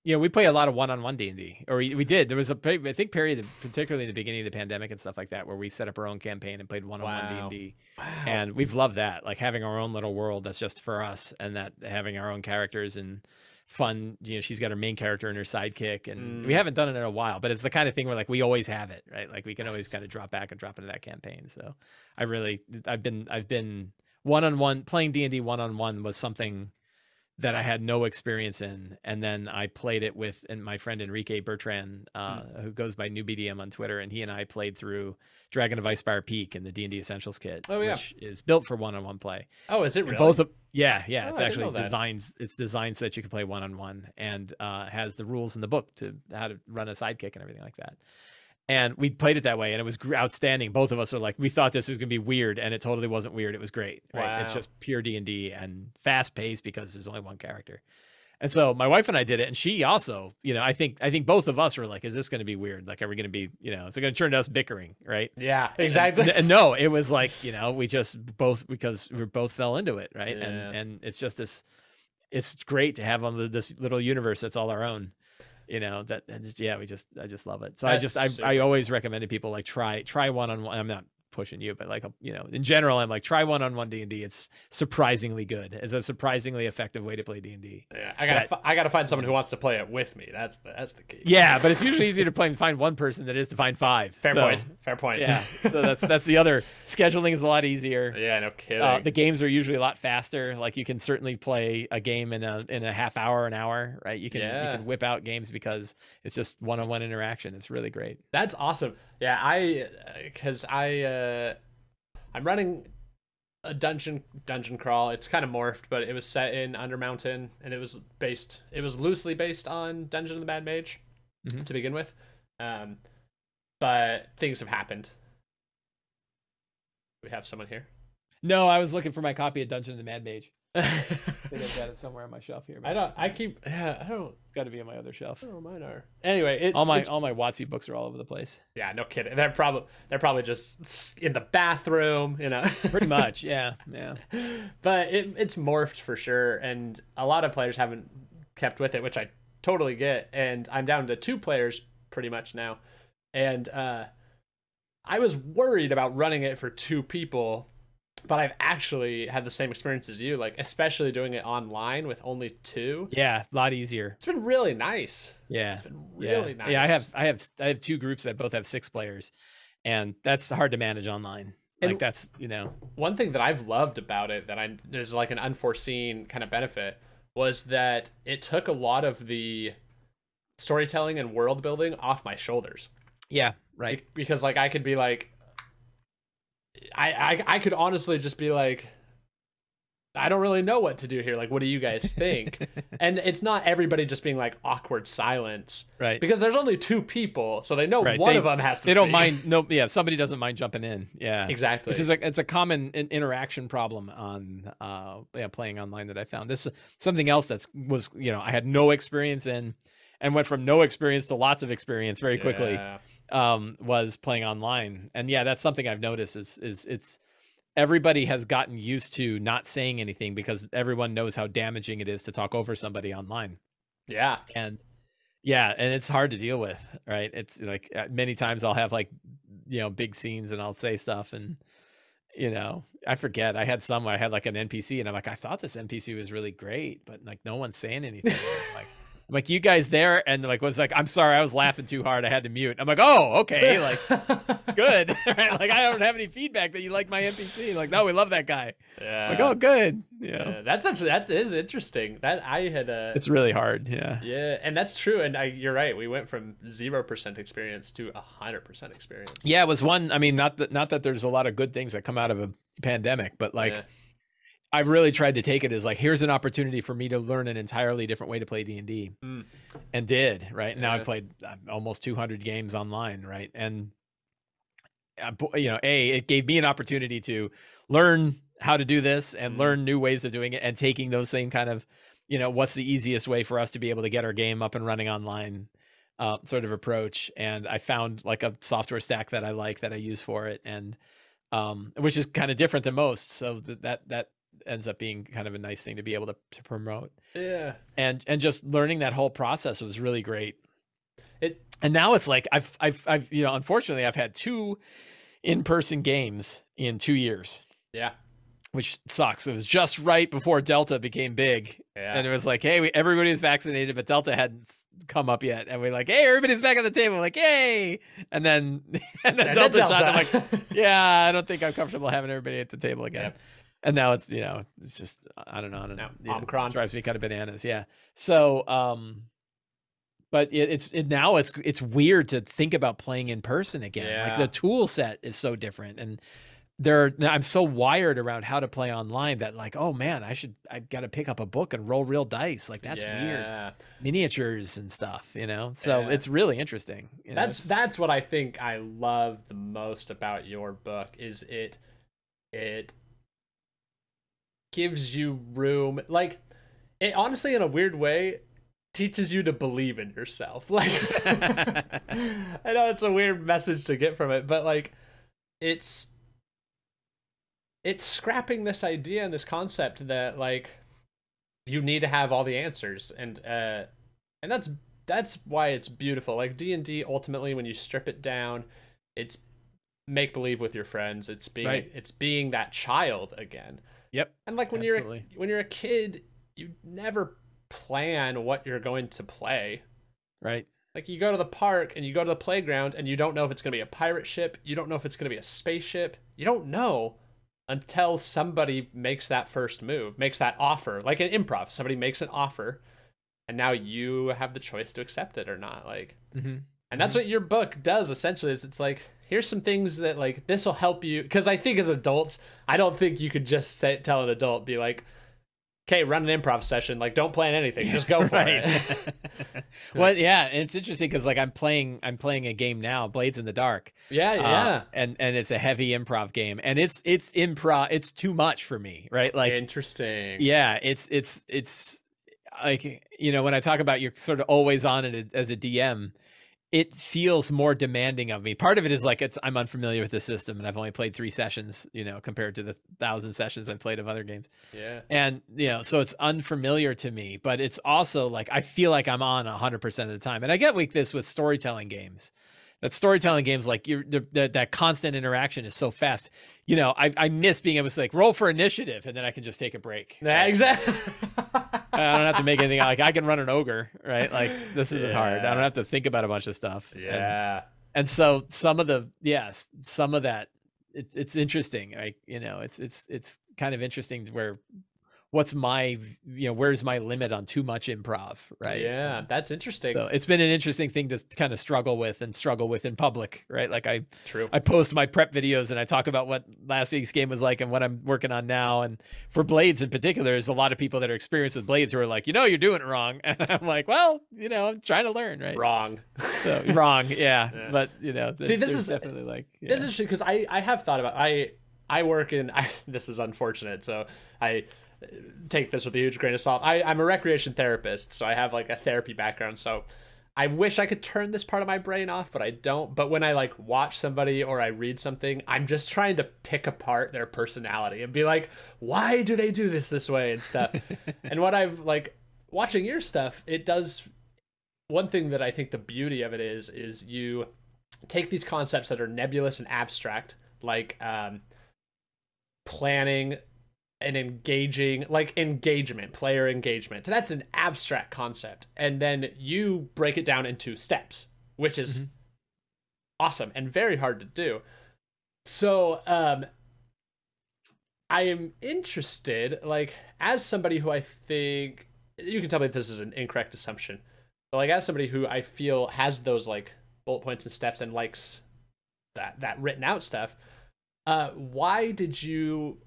you know, we play a lot of one on one D and D, or we, we did. There was a I think period, particularly in the beginning of the pandemic and stuff like that, where we set up our own campaign and played one on one D and D, and we've loved that, like having our own little world that's just for us, and that having our own characters and fun. You know, she's got her main character and her sidekick, and we Mm. haven't done it in a while, but it's the kind of thing where like we always have it, right? Like we can always kind of drop back and drop into that campaign. So I really, I've been, I've been one on one playing D and D one on one was something that I had no experience in, and then I played it with and my friend Enrique Bertran, uh, who goes by NewbieDM on Twitter, and he and I played through Dragon of Icespire Peak and the D and D Essentials kit, Oh, yeah. which is built for one on one play. oh, is it And really? Both of yeah, yeah. Oh, it's I actually designed. It's designed so that you can play one on one, and uh, has the rules in the book to how to run a sidekick and everything like that. And we played it that way, and it was outstanding. Both of us are like, we thought this was gonna be weird, and it totally wasn't weird. It was great. Right? It's just pure D and D and fast paced because there's only one character. And so my wife and I did it, and she also, you know, I think I think both of us were like, "Is this going to be weird? Like, are we going to be, you know, is it going to turn to us bickering, right?" yeah, And- exactly. And, no, it was like you know we just both because we both fell into it, right? Yeah. And and it's just this, it's great to have on the, this little universe that's all our own, you know. That just, yeah, we just I just love it. So I just I That's I always recommended people like try try one on one. I'm not pushing you, but like you know, in general, I'm like try one on one D and D. It's surprisingly good. It's a surprisingly effective way to play D and D. yeah, I got to that- I got to find someone who wants to play it with me. That's the that's the key. Yeah, but it's usually easier to play and find one person than it is to find five. Fair So, point. Fair point. Yeah, so that's [LAUGHS] that's the other scheduling is a lot easier. yeah, no kidding. Uh, the games are usually a lot faster. Like you can certainly play a game in a in a half hour, an hour, right? You can Yeah. you can whip out games because it's just one on one interaction. It's really great. That's awesome. Yeah, I because I uh, I'm running a dungeon dungeon crawl. It's kind of morphed, but it was set in Undermountain, and it was based. It was loosely based on Dungeon of the Mad Mage Mhm. to begin with, um, but things have happened. We have someone here. No, I was looking for my copy of Dungeon of the Mad Mage. I think I've got it somewhere on my shelf here. I don't. I keep. Yeah, I don't. It's got to be on my other shelf. I don't know mine are. Anyway, it's all my it's- all my WotC books are all over the place. yeah, no kidding. They're probably they're probably just in the bathroom, you know. [LAUGHS] Pretty much, yeah, yeah. but it, it's morphed for sure and a lot of players haven't kept with it which i totally get and i'm down to two players pretty much now and uh i was worried about running it for two people but i've actually had the same experience as you like especially doing it online with only two Yeah, a lot easier. it's been really nice Yeah. it's been yeah. really nice Yeah, I have I have I have two groups that both have six players, and that's hard to manage online. And- Like that's you know one thing that I've loved about it that I is like an unforeseen kind of benefit was that it took a lot of the storytelling and world building off my shoulders. Yeah, right. Be- Because like I could be like I I I could honestly just be like I don't really know what to do here. Like what do you guys [LAUGHS] think? and it's not everybody just being like awkward silence right. because there's only two people, so they know Right, one they- of them has to They don't mind. No, yeah, somebody doesn't mind jumping in. Yeah, exactly. which is a it's a common in- interaction problem on uh yeah playing online that I found. This is something else that's was you know I had no experience in, and went from no experience to lots of experience very quickly. Yeah. Um, was playing online, and yeah, that's something I've noticed is is it's everybody has gotten used to not saying anything because everyone knows how damaging it is to talk over somebody online, Yeah. and yeah, and it's hard to deal with, right? It's like uh, many times I'll have like you know big scenes and I'll say stuff and you know I forget I had some I had like an NPC and I'm like I thought this NPC was really great, but like no one's saying anything. Like. I'm like you guys there, and like was like, I'm sorry, I was laughing too hard. I had to mute. I'm like, oh, okay, like [LAUGHS] good. [LAUGHS] right? Like I don't have any feedback that you like my NPC. Like, no, we love that guy. yeah. Like, oh, good. Know, Yeah, that's actually that's is interesting. That I had uh it's really hard. Yeah. yeah, and that's true. And I, you're right. We went from zero percent experience to a hundred percent experience. Yeah, it was one. I mean, not that not that there's a lot of good things that come out of a pandemic, but like Yeah. I really tried to take it as like here's an opportunity for me to learn an entirely different way to play D and D, Mm. and did right now. I've played uh, almost 200 games online, right, and uh, you know, a it gave me an opportunity to learn how to do this and Mhm. learn new ways of doing it, and taking those same kind of, you know, what's the easiest way for us to be able to get our game up and running online. Uh, sort of approach, and I found like a software stack that I like that I use for it, and um, which is kind of different than most. So th- that that ends up being kind of a nice thing to be able to, to promote. Yeah. and and just learning that whole process was really great. It and now it's like i've i've, I've you know unfortunately i've had two in-person games in two years. Yeah. which sucks. It was just right before delta became big. Yeah. and it was like hey we, everybody was vaccinated but delta hadn't come up yet. And we're like hey everybody's back at the table. Like yay! And then [LAUGHS] and then And then delta, shot I'm like [LAUGHS] yeah i don't think i'm comfortable having everybody at the table again. Yep. And now it's you know it's just i don't know I don't Now, know, you know, Omicron. drives me kind of bananas. Yeah. So um but it, it's it, now it's it's weird to think about playing in person again. Like the tool set is so different. And there are- i'm so wired around how to play online that like oh man i should i gotta pick up a book and roll real dice. Like that's weird. Miniatures and stuff you know? So Yeah. it's really interesting you That's it's- that's what I think I love the most about your book is it it gives you room like it honestly in a weird way teaches you to believe in yourself. [LAUGHS] Like I know it's a weird message to get from it but like it's it's scrapping this idea and this concept that like you need to have all the answers. And uh and that's that's why it's beautiful. Like d&d ultimately when you strip it down it's make believe with your friends. It's being Right. it's being that child again yep. And like when Absolutely. you're a, when you're a kid you never plan what you're going to play. Right. Like you go to the park and you go to the playground and you don't know if it's going to be a pirate ship. You don't know if it's going to be a spaceship. You don't know until somebody makes that first move makes that offer. Like an improv somebody makes an offer and now you have the choice to accept it or not like. Mm-hmm. and that's what your book does essentially is it's like here's some things that like this will help you because i think as adults i don't think you could just say tell an adult be like okay run an improv session like don't plan anything just go [LAUGHS] for it [LAUGHS] well, yeah, and it's interesting because like I'm playing, I'm playing a game now, Blades in the Dark. yeah uh, yeah and and it's a heavy improv game, and it's it's improv. It's too much for me, right? Like, interesting yeah, it's it's it's like you know when I talk about you're sort of always on it as a DM. It feels more demanding of me. Part of it is like it's I'm unfamiliar with the system, and I've only played three sessions, you know, compared to the thousand sessions I've played of other games. Yeah. And you know so it's unfamiliar to me but it's also like i feel like i'm on 100% of the time. And i get like this with storytelling games that storytelling games like you're the, the, that constant interaction is so fast you know I, I miss being able to like roll for initiative and then i can just take a break right? exactly. i don't have to make anything like i can run an ogre right like this isn't hard i don't have to think about a bunch of stuff And- yeah. and so some of the yes some of that it, it's interesting like you know it's it's it's kind of interesting where what's my you know where's my limit on too much improv right Yeah, that's interesting. so it's been an interesting thing to kind of struggle with and struggle with in public right like i True. i post my prep videos and i talk about what last week's game was like and what i'm working on now and for blades in particular there's a lot of people that are experienced with blades who are like you know you're doing it wrong [LAUGHS] and i'm like well you know i'm trying to learn right Wrong. so, wrong yeah. [LAUGHS] Yeah. but you know See, this is- definitely like yeah. It's interesting because I I have thought about I I work in [LAUGHS] I, this is unfortunate so I uh, take this with a huge grain of salt. I I'm a recreation therapist so I have like a therapy background so I wish I could turn this part of my brain off but I don't. But when I like watch somebody or I read something, I'm just trying to pick apart their personality and be like, why do they do this this way and stuff. [LAUGHS] and what I've like watching your stuff, it does one thing that I think the beauty of it is is you take these concepts that are nebulous and abstract, like um, planning and engaging, like engagement, player engagement. That's an abstract concept, and then you break it down into steps, which is Mhm. awesome and very hard to do. So, um, I am interested, like, as somebody who I think you can tell me if this is an incorrect assumption, but like as somebody who I feel has those like bullet points and steps and likes that that written out stuff, uh, why did you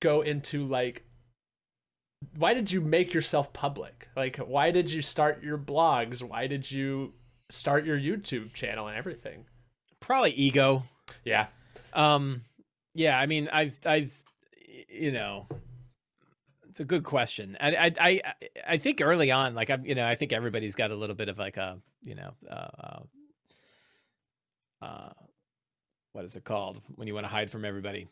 go into like? Why did you make yourself public? Like, why did you start your blogs? Why did you start your YouTube channel and everything? probably ego Yeah, Um, yeah, I mean, I've, I've, you know, it's a good question. I, I, I, I think early on, like I'm, you know, I think everybody's got a little bit of like a, you know, uh, uh, uh what is it called when you want to hide from everybody?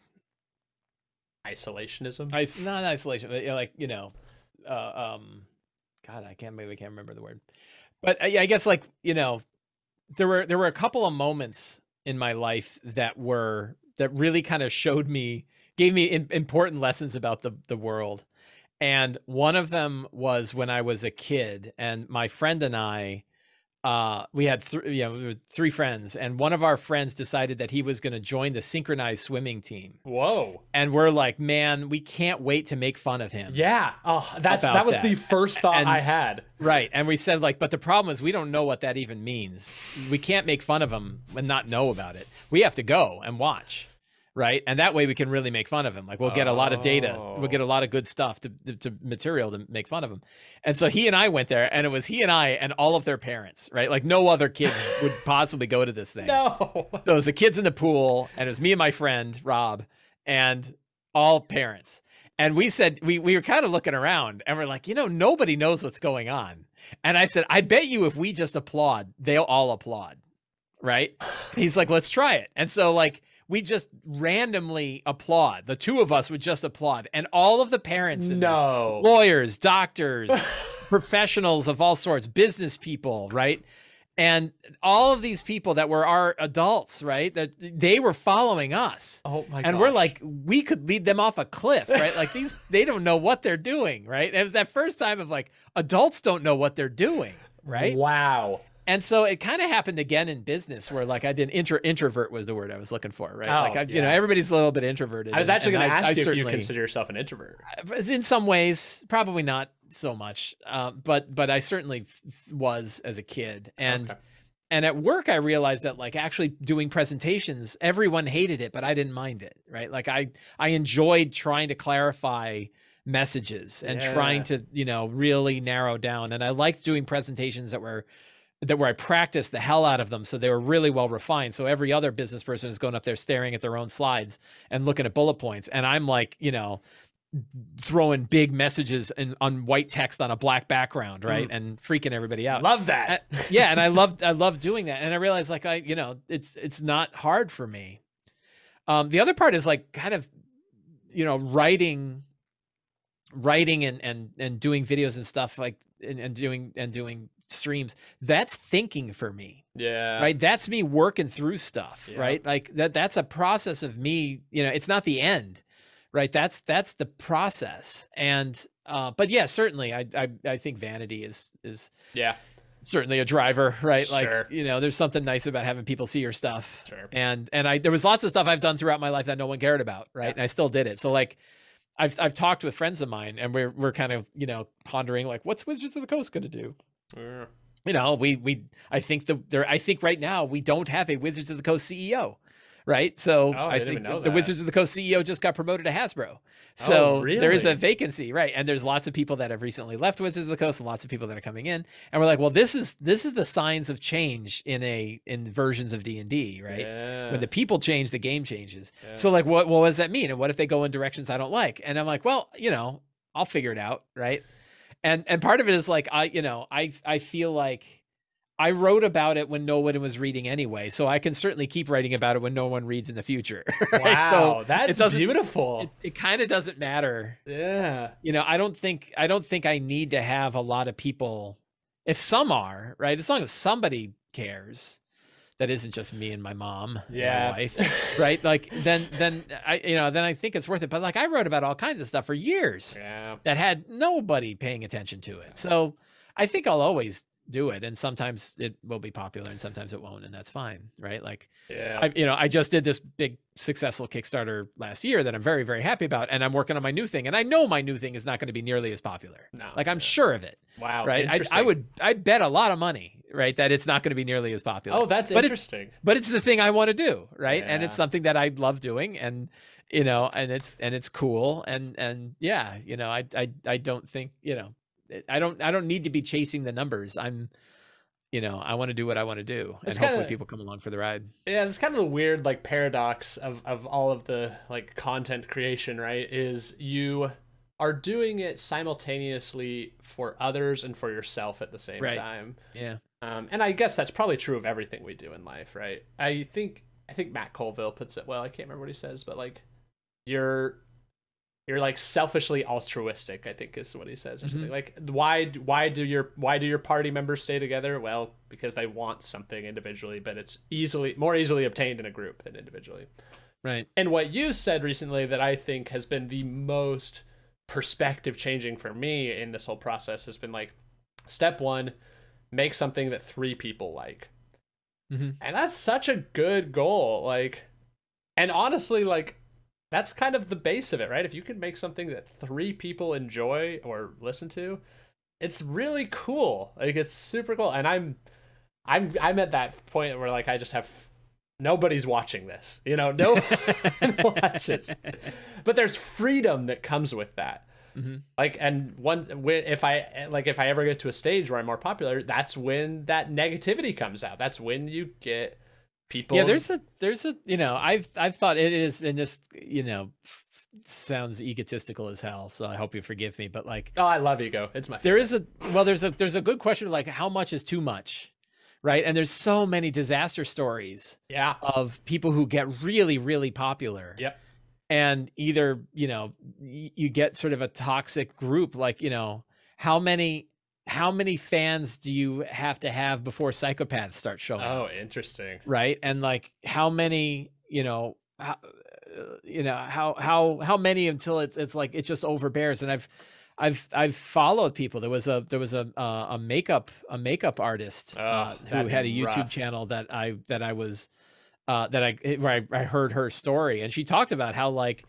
Isolationism. Is- not isolation, but like you know, uh, um, God, I can't maybe I can't remember the word, but uh, yeah, I guess like you know, there were there were a couple of moments in my life that were that really kind of showed me gave me im important lessons about the the world, and one of them was when I was a kid, and my friend and I. Uh, we had th- you know three friends, and one of our friends decided that he was going to join the synchronized swimming team Whoa. and we're like, man, we can't wait to make fun of him. Yeah. Oh, that's that was that. the first thought And- I had. Right. And we said, like, but the problem is we don't know what that even means. We can't make fun of him and not know about it. We have to go and watch. Right. And that way we can really make fun of him. Like we'll get a lot of data. We'll get a lot of good stuff to, to, to material to make fun of him. And so he and I went there and it was he and I and all of their parents, right? Like no other kids [LAUGHS] would possibly go to this thing. No. So it was the kids in the pool, and it was me and my friend Rob, and all parents. And we said we we were kind of looking around, and we're like, you know, nobody knows what's going on. And I said, I bet you if we just applaud, they'll all applaud, right? He's like, let's try it. And so like we just randomly applaud. The two of us would just applaud, and all of the parents in this No. lawyers, doctors, [LAUGHS] professionals of all sorts, business people, right? And all of these people that were our adults, right? That they were following us. Oh my and we're like, we could lead them off a cliff, right? Like these, [LAUGHS] they don't know what they're doing, right? It was that first time of like, adults don't know what they're doing, right? Wow. And so it kind of happened again in business where like I didn't intro introvert was the word I was looking for, right? Oh, like I, you know, everybody's a little bit introverted. I was and- actually going to ask I you if you consider yourself an introvert. in some ways probably not so much uh, but but i certainly f- was as a kid and Okay. and at work i realized that like actually doing presentations everyone hated it but i didn't mind it right like i i enjoyed trying to clarify messages and trying to you know really narrow down and i liked doing presentations that were that where I practiced the hell out of them so they were really well refined. So every other business person is going up there staring at their own slides and looking at bullet points. And I'm like, you know, throwing big messages in, on white text on a black background, right? And freaking everybody out. Love that. Uh, yeah, and I [LAUGHS] loved I loved doing that. And I realized like I, you know, it's it's not hard for me. Um the other part is like kind of you know, writing writing and and and doing videos and stuff like and, and doing and doing streams. That's thinking for me yeah. right that's me working through stuff Yeah. right like that that's a process of me you know it's not the end right that's that's the process and uh but yeah certainly i i, I think vanity is is Yeah. certainly a driver right like Sure. you know there's something nice about having people see your stuff Sure. and and i there was lots of stuff i've done throughout my life that no one cared about right Yeah. and i still did it so like I've I've talked with friends of mine, and we're we're kind of you know pondering like, what's Wizards of the Coast going to do? Yeah. You know, we we I think the there I think right now we don't have a Wizards of the Coast CEO, right? So Oh, I I think the. Wizards of the Coast CEO just got promoted to Hasbro. So there is a Oh, vacancy, right? And there's lots of people that have recently left Wizards of the Coast, and lots of people that are coming in. And we're like, well, this is this is the signs of change in a in versions of D and D, right? Yeah. When the people change, the game changes. Yeah. So like, what what does that mean? And what if they go in directions I don't like? And I'm like, well, you know, I'll figure it out, right? And and part of it is like I, you know, I I feel like I wrote about it when no one was reading anyway, so I can certainly keep writing about it when no one reads in the future. [LAUGHS] right? wow, So that's doesn't- beautiful. it, it kind of doesn't matter. yeah. You know, I don't think I don't think I need to have a lot of people. If some are right, as long as somebody cares, that isn't just me and my mom, and Yeah. my wife, [LAUGHS] right? Like then then I you know then I think it's worth it. But like I wrote about all kinds of stuff for years Yeah. that had nobody paying attention to it. So I think I'll always do it, and sometimes it will be popular, and sometimes it won't, and that's fine, right? Like Yeah. I, you know, I just did this big successful Kickstarter last year that I'm very, very happy about, and I'm working on my new thing, and I know my new thing is not going to be nearly as popular. No, Like I'm yeah. sure of it, wow. right? I, I would, I bet a lot of money, right, that it's not going to be nearly as popular. Oh, that's but it's, interesting. but it's the thing I want to do, right? And it's something that I love doing, and you know, and it's and it's cool, and and yeah, you know, I I I don't think you know, I don't I don't need to be chasing the numbers. I'm, you know, I want to do what I want to do, and It's hopefully kinda- people come along for the ride. Yeah, it's kind of the weird like paradox of of all of the like content creation, right? Is you are doing it simultaneously for others and for yourself at the same Right. time. Yeah. Um, and I guess that's probably true of everything we do in life, right? I think I think Matt Colville puts it well. I can't remember what he says, but like you're you're like selfishly altruistic. I think is what he says, or something like why why do your why do your party members stay together? Well, because they want something individually, but it's easily more easily obtained in a group than individually. Right. And what you said recently that I think has been the most perspective changing for me in this whole process has been like step one, make something that three people like. hmm And that's such a good goal. Like, and honestly, like, that's kind of the base of it, right? If you can make something that three people enjoy or listen to, it's really cool. Like, it's super cool. And I'm, I'm, I'm at that point where like I just have nobody's watching this, you know, no [LAUGHS] one [LAUGHS] watches. But there's freedom that comes with that Mhm. like and one when if i like if i ever get to a stage where i'm more popular that's when that negativity comes out that's when you get people Yeah, there's a there's a you know I've I've thought it is and this you know sounds egotistical as hell, so I hope you forgive me. But like oh i love ego it's my there is a well there's a there's a good question of like how much is too much, right? And there's so many disaster stories yeah of people who get really really popular. Yep. And either you know you get sort of a toxic group like you know how many how many fans do you have to have before psychopaths start showing up? oh interesting right and like how many you know how, uh, you know how how how many until it, it's like it just overbears and i've i've i've followed people there was a there was a uh, a makeup a makeup artist Oh, uh, who had a youtube rough. channel that i that i was uh that i where I, I heard her story and she talked about how like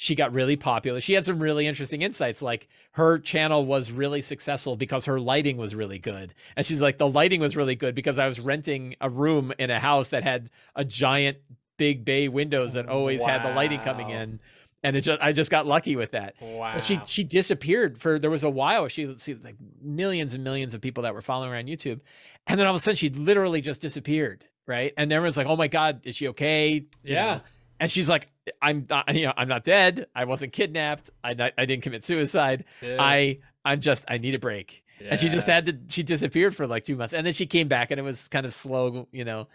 she got really popular. She had some really interesting insights. Like her channel was really successful because her lighting was really good. And she's like, the lighting was really good because I was renting a room in a house that had a giant big bay windows that always had the lighting coming in. And it just I just got lucky with that. wow But she she disappeared for there was a while she she like millions and millions of people that were following her on YouTube, and then all of a sudden she literally just disappeared, right? And everyone's like, "Oh my god, is she okay?" You Yeah. know? And she's like, "I'm not, you know, I'm not dead. I wasn't kidnapped. I not, I didn't commit suicide. Yeah. I I'm just I need a break." And she just had to she disappeared for like two months, and then she came back, and it was kind of slow, you know,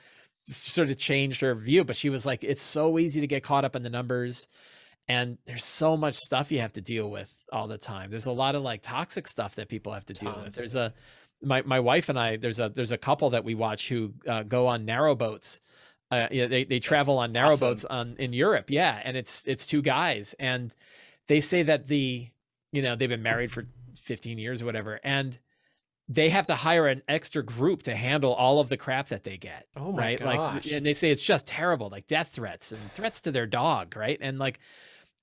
sort of changed her view. But she was like, "It's so easy to get caught up in the numbers." and there's so much stuff you have to deal with all the time there's a lot of like toxic stuff that people have to deal with there's a my, my wife and i there's a there's a couple that we watch who uh, go on narrow boats. Uh, yeah, they, they travel That's on narrow awesome. boats on in europe yeah and it's it's two guys and they say that the you know they've been married for 15 years or whatever and they have to hire an extra group to handle all of the crap that they get oh my right? Gosh. like and they say it's just terrible like death threats and threats to their dog right? And like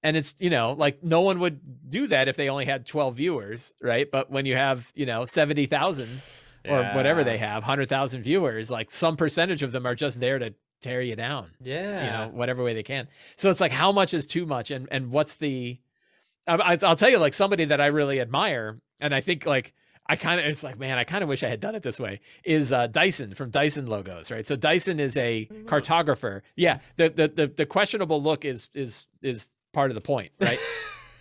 and it's you know like no one would do that if they only had 12 viewers right? But when you have you know 70,000 or whatever they have 100,000 viewers like some percentage of them are just there to tear you down Yeah. you know whatever way they can. So it's like how much is too much? And and what's the I, I- i'll tell you like somebody that i really admire and i think like i kind of it's like man i kind of wish i had done it this way is uh dyson from dyson logos right? So dyson is a cartographer. Yeah the, the the the questionable look is is is part of the point right? [LAUGHS]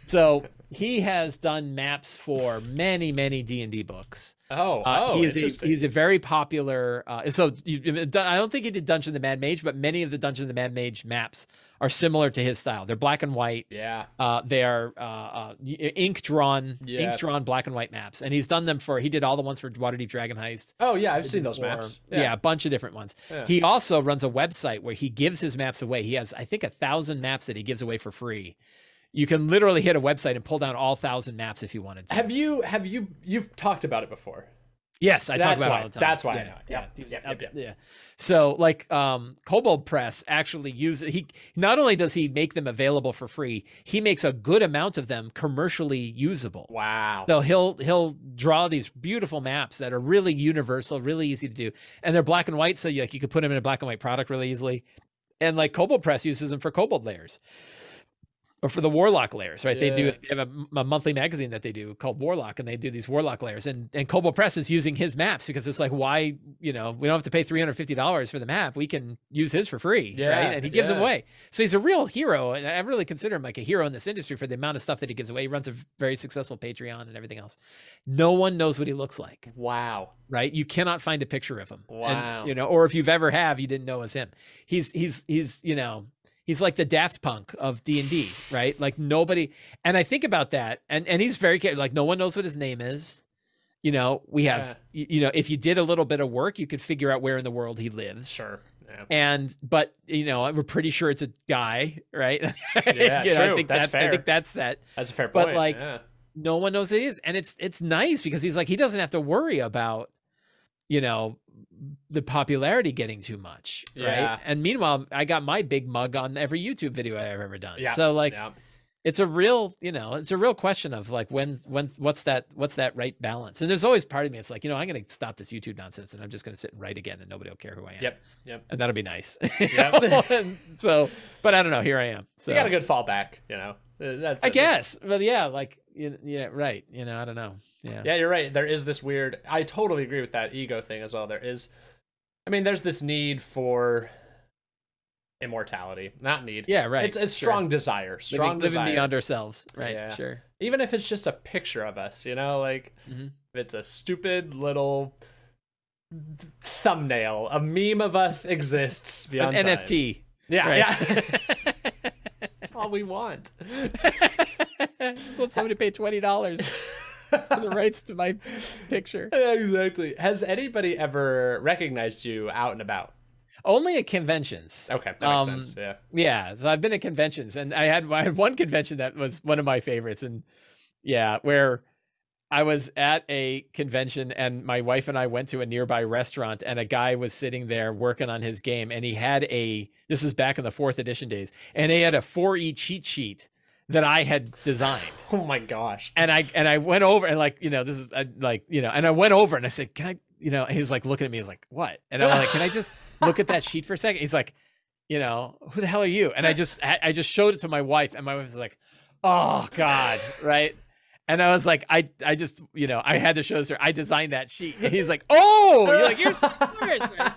So he has done maps for many many d&d books Oh, uh, oh, he is a he's a very popular. Uh, so you, I don't think he did Dungeon the Mad Mage, but many of the Dungeon the Mad Mage maps are similar to his style. They're black and white. yeah. Uh, they are uh, uh, ink drawn, Yeah. ink drawn black and white maps, and he's done them for. He did all the ones for Waterdeep Dragon Heist. Oh yeah, I've seen those for- maps. Yeah. a bunch of different ones. Yeah. He also runs a website where he gives his maps away. He has, I think, a thousand maps that he gives away for free. You can literally hit a website and pull down all thousand maps if you wanted to. Have you have you you've talked about it before? Yes, I talk about why- it all the time. that's why I Yeah, know it. yeah, Yep, yep, yep, yep, yeah. So like um Kobold Press actually uses he not only does he make them available for free, he makes a good amount of them commercially usable. Wow. So he'll he'll draw these beautiful maps that are really universal, really easy to do, and they're black and white, so you, like you could put them in a black and white product really easily. And like Kobold Press uses them for Kobold lairs, or for the Warlock lairs, right? They do they have a, a monthly magazine that they do called Warlock, and they do these Warlock lairs. And and Kobold Press is using his maps because it's like why you know we don't have to pay three hundred fifty dollars for the map, we can use his for free, Yeah, right? And he gives them away. So he's a real hero, and I really consider him like a hero in this industry for the amount of stuff that he gives away. He runs a very successful Patreon and everything else. No one knows what he looks like, Wow. right? You cannot find a picture of him. And, Wow. you know, or if you've ever have, you didn't know it was him. He's he's he's you know he's like the Daft Punk of D and D, right? Like nobody. And I think about that, and and he's very like no one knows what his name is. You know, we have Yeah. you know if you did a little bit of work, you could figure out where in the world he lives. Sure. Yeah. And but you know we're pretty sure it's a guy, right? [LAUGHS] Yeah, You know, I true. think That's that, I think that's set That's a fair point. but, like, yeah. no one knows who it is and it's it's nice because he's like he doesn't have to worry about you know the popularity getting too much Yeah. right and meanwhile i got my big mug on every youtube video i've ever done Yeah, so like yeah. it's a real you know it's a real question of like when when what's that what's that right balance and there's always part of me it's like you know i'm gonna stop this youtube nonsense and i'm just gonna sit and write again and nobody will care who i am Yep. Yep. and that'll be nice Yep. [LAUGHS] so but i don't know here i am so You got a good fallback, you know. Uh, That's i guess but yeah like yeah right you know i don't know yeah Yeah, you're right. There is this weird. I totally agree with that ego thing as well. There is, I mean, there's this need for immortality. Not need. Yeah, right. It's a sure. strong desire. Strong living, desire. living beyond ourselves. Right. Yeah. Sure. Even if it's just a picture of us, you know, like Mhm. if it's a stupid little thumbnail, a meme of us exists beyond An time. NFT. Yeah, Right. yeah. [LAUGHS] That's all we want. [LAUGHS] Just want somebody to pay twenty dollars for the rights to my picture. Yeah, [LAUGHS] exactly. Has anybody ever recognized you out and about? Only at conventions. Okay, that makes Um, sense. Yeah. Yeah, so I've been at conventions, and I had I had one convention that was one of my favorites, and yeah, where I was at a convention, and my wife and I went to a nearby restaurant, and a guy was sitting there working on his game, and he had a this is back in the fourth edition days, and he had a 4e cheat sheet that I had designed. Oh my gosh. and I and I went over and like you know this is uh, like you know and I went over and I said can I you know and he like looking at me he's like what and I'm like can I [LAUGHS] just look at that sheet for a second he's like you know who the hell are you and I just I, I just showed it to my wife and my wife was like oh god right and I was like I I just you know I had to show this to her I designed that sheet and he's like oh you're like you're Sly Flourish right?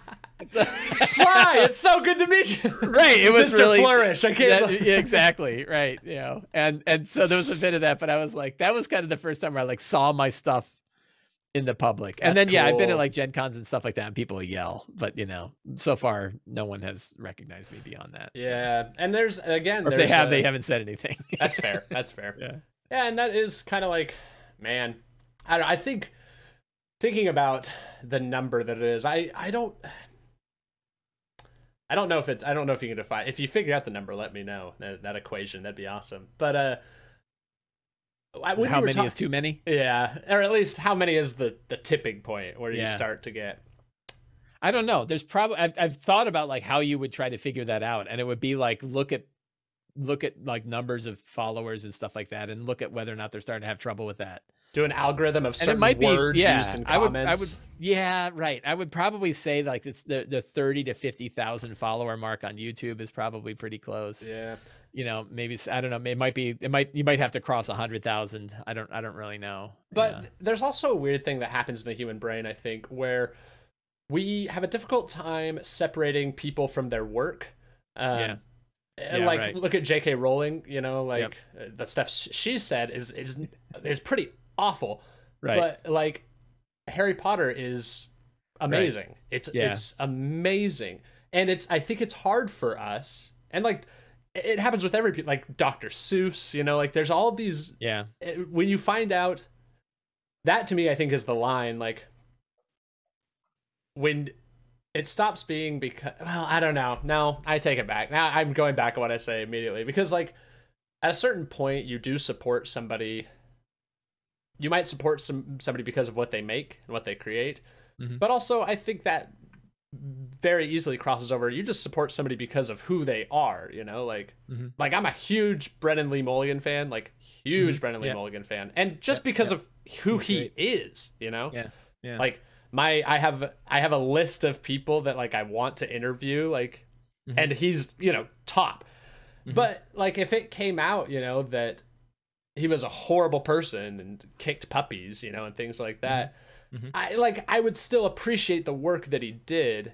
So- Sly, it's so good to meet you. right it was Mr. really Flourish. I can't. that- yeah, exactly right you know and and so there was a bit of that but i was like that was kind of the first time where i like saw my stuff in the public and That's then yeah i've been at like gen cons and stuff like that and people yell but you know so far no one has recognized me beyond that so. Yeah, and there's again. or if they have a- they haven't said anything That's fair. [LAUGHS] That's fair. yeah Yeah, and that is kind of like, man, I don't, I think thinking about the number that it is, I I don't. I don't know if it's. I don't know if you can define. If you figure out the number, let me know that, that equation. That'd be awesome. But uh, how many talk- is too many Yeah, or at least how many is the the tipping point where you start to get? I don't know. There's probably I've, I've thought about like how you would try to figure that out, and it would be like look at look at like numbers of followers and stuff like that, and look at whether or not they're starting to have trouble with that. Do an algorithm of And certain it might be words yeah. used in I would I would comments. yeah right. I would probably say like it's the the thirty to fifty thousand follower mark on YouTube is probably pretty close. yeah. You know, maybe I don't know. It might be. It might you might have to cross a hundred thousand. I don't. I don't really know. But Yeah. there's also a weird thing that happens in the human brain, I think, where we have a difficult time separating people from their work. Um, Yeah. Uh, Yeah, like right. look at J.K. Rowling. You know, like uh, the stuff she said is is is pretty awful. right. But like Harry Potter is amazing. It's Yeah. it's amazing, and it's I think it's hard for us, and like it it happens with every like Dr. Seuss. You know, like there's all these yeah. it- when you find out that to me i think is the line like when it stops being because well i don't know no i take it back now i'm going back on what i say immediately because like at a certain point you do support somebody you might support some somebody because of what they make and what they create Mhm. but also i think that very easily crosses over you just support somebody because of who they are you know like Mhm. like i'm a huge brennan lee mulligan fan like huge Mhm. brennan lee Yeah. mulligan fan and just Yep, because yep. of who He's he great. is you know Yeah. Yeah. like my i have i have a list of people that like i want to interview like Mhm. and he's you know top Mhm. but like if it came out you know that he was a horrible person and kicked puppies you know and things like that Mhm. i like i would still appreciate the work that he did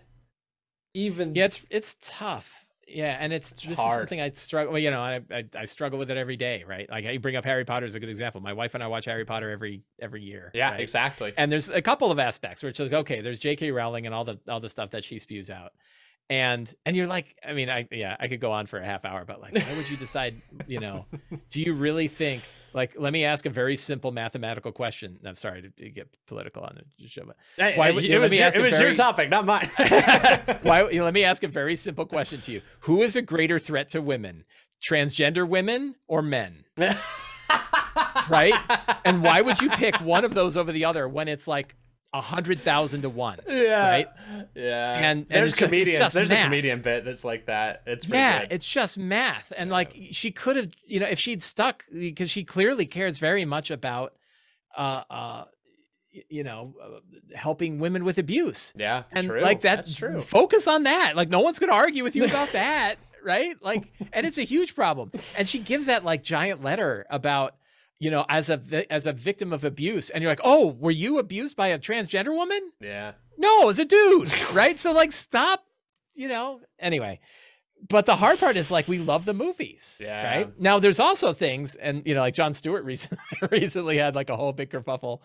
even Yeah, it's it's tough. Yeah, and it's, It's this hard. is something I struggle. Well, you know, I, I I struggle with it every day, right? Like you bring up Harry Potter is a good example. My wife and I watch Harry Potter every every year. yeah right? exactly And there's a couple of aspects where it's like, okay, there's J.K. Rowling and all the all the stuff that she spews out, and and you're like, I mean, I yeah, I could go on for a half hour, but like, why would you decide? You know, [LAUGHS] do you really think? Like, let me ask a very simple mathematical question. I'm sorry to, to get political on the show, but Why would- it was, me your, it was your topic not mine. [LAUGHS] Why you [LAUGHS] know, let me ask a very simple question to you. Who is a greater threat to women transgender women or men? [LAUGHS] Right? And why would you pick one of those over the other when it's like a hundred thousand to one yeah. Right? yeah. And- and there's just- comedians there's a comedian bit that's like that. It's yeah good. it's just math. And like she could have you know if she'd stuck because she clearly cares very much about uh uh you know uh, helping women with abuse. Yeah and true. like that that's true. focus on that. Like no one's going to argue with you [LAUGHS] about that right? Like and it's a huge problem. And she gives that like giant letter about you know as a as a victim of abuse and you're like oh were you abused by a transgender woman? Yeah. No as a dude [LAUGHS] right? So like stop you know anyway. But the hard part is like we love the movies Yeah. right? Now there's also things and you know like Jon Stewart recently [LAUGHS] recently had like a whole big kerfuffle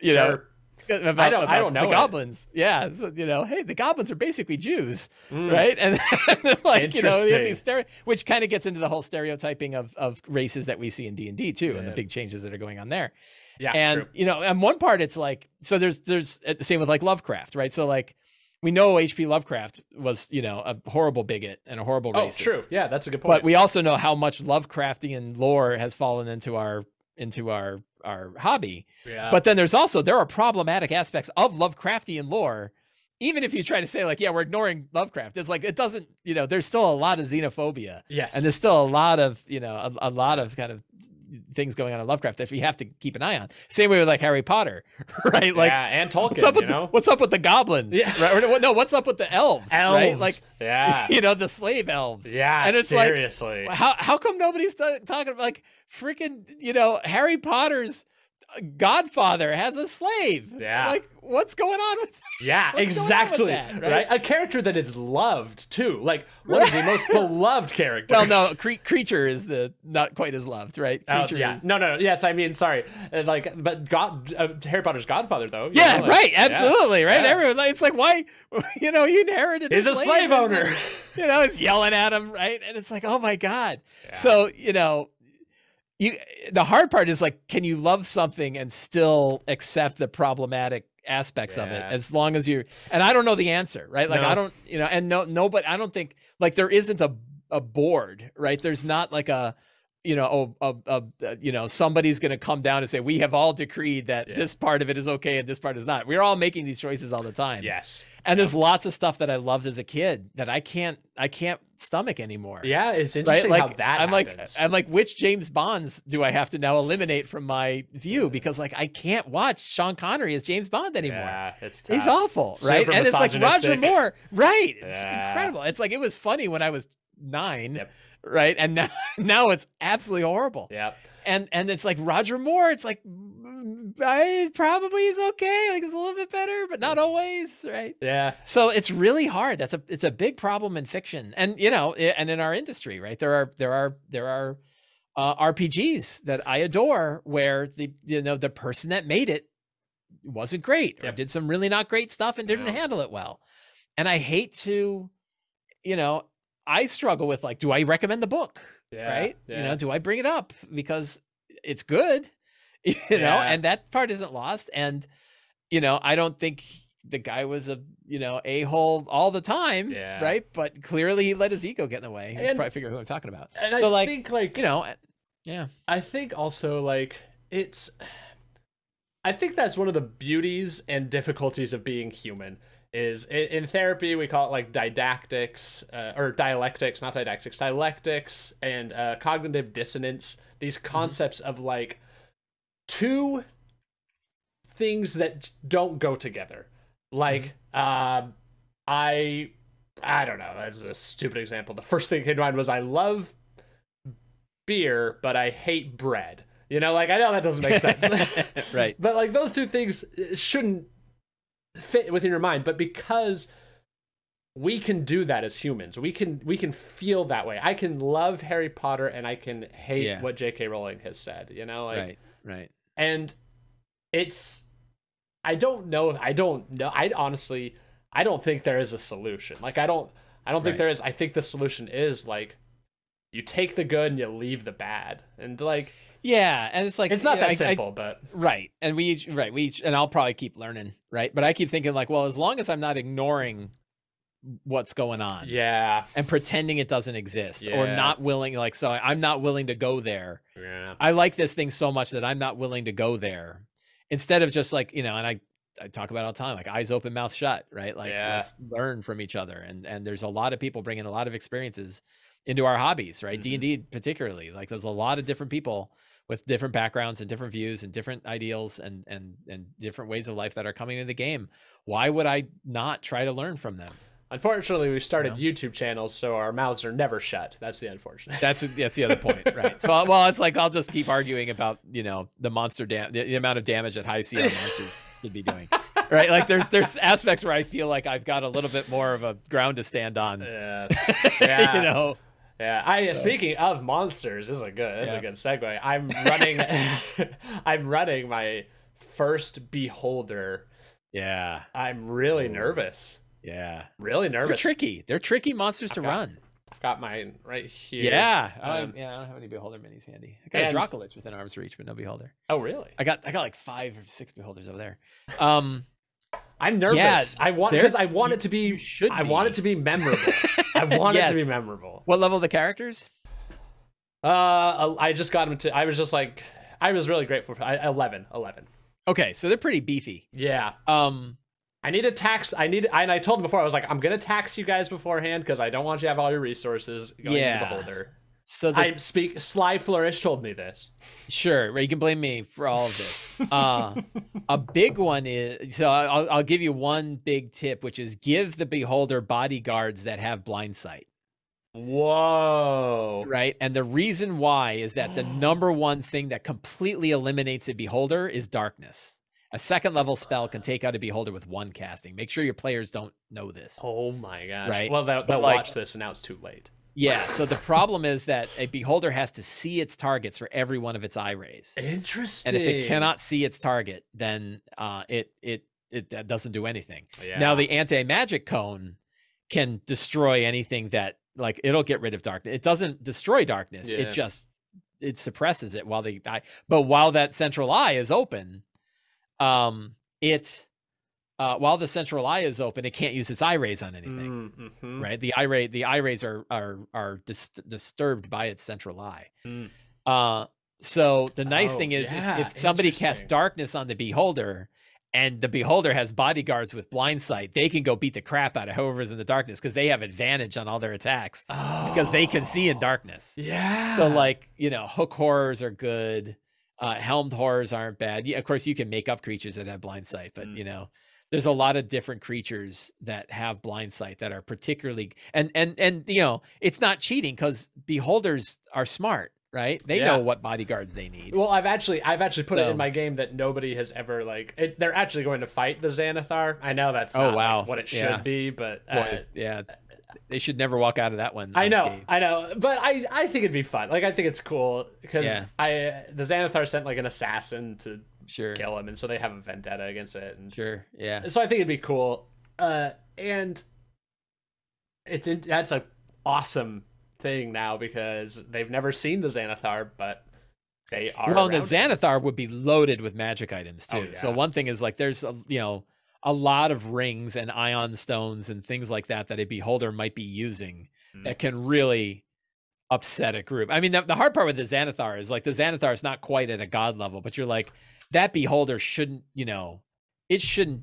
you know Sure. About, I don't- I don't know the it. goblins. Yeah, so, you know, hey, the goblins are basically Jews, Mm. right? And, then, [LAUGHS] like you know, they have Interesting. these stere- which kind of gets into the whole stereotyping of of races that we see in D and D too, and the big changes that are going on there. yeah and true. you know, and one part it's like so there's there's the same with like Lovecraft, right? So like we know H.P. Lovecraft was you know a horrible bigot and a horrible oh racist. true yeah that's a good point But we also know how much Lovecraftian lore has fallen into our into our our hobby. yeah But then there's also there are problematic aspects of Lovecraftian lore. Even if you try to say like, yeah, we're ignoring Lovecraft, it's like it doesn't, you know, there's still a lot of xenophobia, yes and there's still a lot of, you know, a, a lot of kind of things going on in Lovecraft that we have to keep an eye on. Same way with like Harry Potter, [LAUGHS] right? Like, yeah and Tolkien what's up with you the, know what's up with the goblins? Yeah. Right? No, what's up with the elves? Elves. Right? Like, yeah [LAUGHS] you know, the slave elves. yeah and it's like, seriously How how come nobody's ta- talking about like freaking you know Harry Potter's godfather has a slave? Yeah. like what's going on with? Yeah, What's going on with exactly. that, right? right? A character that is loved too, like one of the most beloved characters. Well, no, cre- creature is the not quite as loved, right? Oh, yeah, is. no, no, yes. I mean, sorry, Uh, like, but God, uh, Harry Potter's godfather, though. Yeah, know, like, right. yeah. Absolutely, right. yeah. Everyone, like, it's like why, [LAUGHS] you know, he inherited. He's a slave it's owner. like, you know, he's yelling at him, right? And it's like, oh my god. Yeah. So you know, you the hard part is like, can you love something and still accept the problematic aspects of it as long as you and I don't know the answer, right? Like No. I don't, you know, and no, no, but I don't think like there isn't a a board, right? There's not like a you know, oh, uh, uh, you know, somebody's going to come down and say we have all decreed that Yeah. this part of it is okay and this part is not. We're all making these choices all the time. Yes. And there's lots of stuff that I loved as a kid that I can't I can't stomach anymore. Yeah, it's interesting Right? Like how that I'm happens. like I'm like which James Bonds do I have to now eliminate from my view because like I can't watch Sean Connery as James Bond anymore. yeah, it's He's awful, Super right? And it's like Roger. Moore, right? It's Yeah. incredible. It's like it was funny when I was nine, Yep. Right? And now [LAUGHS] now it's absolutely horrible. Yeah. And and it's like Roger Moore. It's like I probably is okay. Like it's a little bit better, but not always, right? Yeah. So it's really hard. That's a it's a big problem in fiction, and you know, and in our industry, right? There are there are there are uh, RPGs that I adore where the you know the person that made it wasn't great or Yep. did some really not great stuff and didn't Yeah. handle it well, and I hate to, you know, I struggle with like, do I recommend the book? Yeah. right? You know, do I bring it up because it's good? [LAUGHS] You know, Yeah. and that part isn't lost. And you know, I don't think the guy was a you know a hole all the time, Yeah. right? But clearly he let his ego get in the way. You And- probably figure out who I'm talking about. And so I like think like you know, eh, yeah, I think also like it's I think that's one of the beauties and difficulties of being human is in, therapy we call it like didactics uh, or dialectics not didactics dialectics and uh, cognitive dissonance these concepts of like two things that don't go together like um i i don't know that's a stupid example the first thing that came to mind was i love beer, but I hate bread. You know, like I know that doesn't make [LAUGHS] sense. right. [LAUGHS] but like those two things uh, shouldn't fit within your mind, but because we can do that as humans. We can we can feel that way. I can love Harry Potter and I can hate Yeah. what J.K. Rowling has said, you know, like right. Right. and it's I don't know if I don't know I honestly I don't think there is a solution. Like I don't I don't think Right. there is I think the solution is like you take the good and you leave the bad. And like Yeah, and it's like it's not know, that I- I- simple, but Right. And we each, right, we each, and I'll probably keep learning, right? But I keep thinking like, well, as long as I'm not ignoring what's going on yeah. and pretending it doesn't exist or not willing like so I'm not willing to go there. Yeah. I like this thing so much that I'm not willing to go there. Instead of just like, you know, and I I talk about all the time, like eyes open, mouth shut, right? Like Yeah. let's learn from each other. And and there's a lot of people bringing a lot of experiences into our hobbies, right? Mhm. D and D particularly. Like there's a lot of different people with different backgrounds and different views and different ideals and and and different ways of life that are coming into the game. Why would I not try to learn from them? Unfortunately, we started Yeah. YouTube channels, so our mouths are never shut. That's the unfortunate. That's that's the other [LAUGHS] point, right? So uh, well, it's like I'll just keep arguing about you know the monster dam the, the amount of damage that high CR [LAUGHS] monsters could be doing, right? Like there's there's aspects where I feel like I've got a little bit more of a ground to stand on, yeah. [LAUGHS] Yeah. you know. Yeah, I speaking of monsters, this is a good this is a good segue. I'm running [LAUGHS] I'm running my first beholder. Yeah, I'm really Ooh. nervous. yeah. Really nervous. They're tricky. They're tricky monsters to got- run. I've got mine right here. Yeah. I Um, yeah. I don't have any beholder minis handy. I got and- a Dracolich within arm's reach, but no beholder. Oh, really? I got I got like five or six beholders over there. Um, I'm nervous. I want because I want it to be should I want it to be memorable. I want it to be [LAUGHS] memorable. what level of the characters? Uh I just got him to I was just like I was really grateful for I, 11 11. Okay, so they're pretty beefy. Yeah. Um, I need to tax. I need, and I told him before. I was like, I'm gonna tax you guys beforehand because I don't want you to have all your resources going Yeah. to the beholder. So the, I speak. Sly Flourish told me this. Sure, you can blame me for all of this. Uh, a big one is so I'll, I'll give you one big tip, which is give the beholder bodyguards that have blind sight, Whoa. right? And the reason why is that the [GASPS] number one thing that completely eliminates a beholder is darkness. A second level spell can take out a beholder with one casting. Make sure your players don't know this. Oh my gosh. Right. Well, they'll, they'll like- watch this and now it's too late. Yeah, so the problem is that a beholder has to see its targets for every one of its eye rays. Interesting. and if it cannot see its target then uh, it it it that doesn't do anything yeah. now the anti-magic cone can destroy anything that like it'll get rid of darkness it doesn't destroy darkness Yeah. it just it suppresses it while the eye but while that central eye is open um it uh while the central eye is open it can't use its eye rays on anything Mm, mhm. right the eye ray the eye rays are are are dis- disturbed by its central eye Mm. Uh, so the nice Oh, thing is, yeah, if, if somebody casts darkness on the beholder, and the beholder has bodyguards with blind sight, they can go beat the crap out of whoever's in the darkness because they have advantage on all their attacks because they can see in Oh, darkness. Yeah. So like you know, hook horrors are good. Uh, helmed horrors aren't bad. Yeah, of course, you can make up creatures that have blind sight, but Mm. you know, there's a lot of different creatures that have blind sight that are particularly and and and you know, it's not cheating because beholders are smart, right? They Yeah. know what bodyguards they need. Well, I've actually I've actually put it in my game that nobody has ever like. It, they're actually going to fight the Xanathar. I know that's Oh, not like, wow. what it should Yeah. be, but uh, Boy, yeah, they should never walk out of that one. I know, unscathed. I know, but I I think it'd be fun. Like I think it's cool because Yeah. I the Xanathar sent like an assassin to Sure, kill him, and so they have a vendetta against it, and sure, yeah. so I think it'd be cool. Uh, and it's in, that's a awesome thing now because they've never seen the Xanathar, but they are. Well, the. Xanathar would be loaded with magic items Oh, too. So one thing is like there's a you know a lot of rings and ion stones and things like that that a beholder might be using Mm. that can really upset a group. I mean, the, the hard part with the Xanathar is like the Xanathar is not quite at a god level, but you're like that beholder shouldn't you know it shouldn't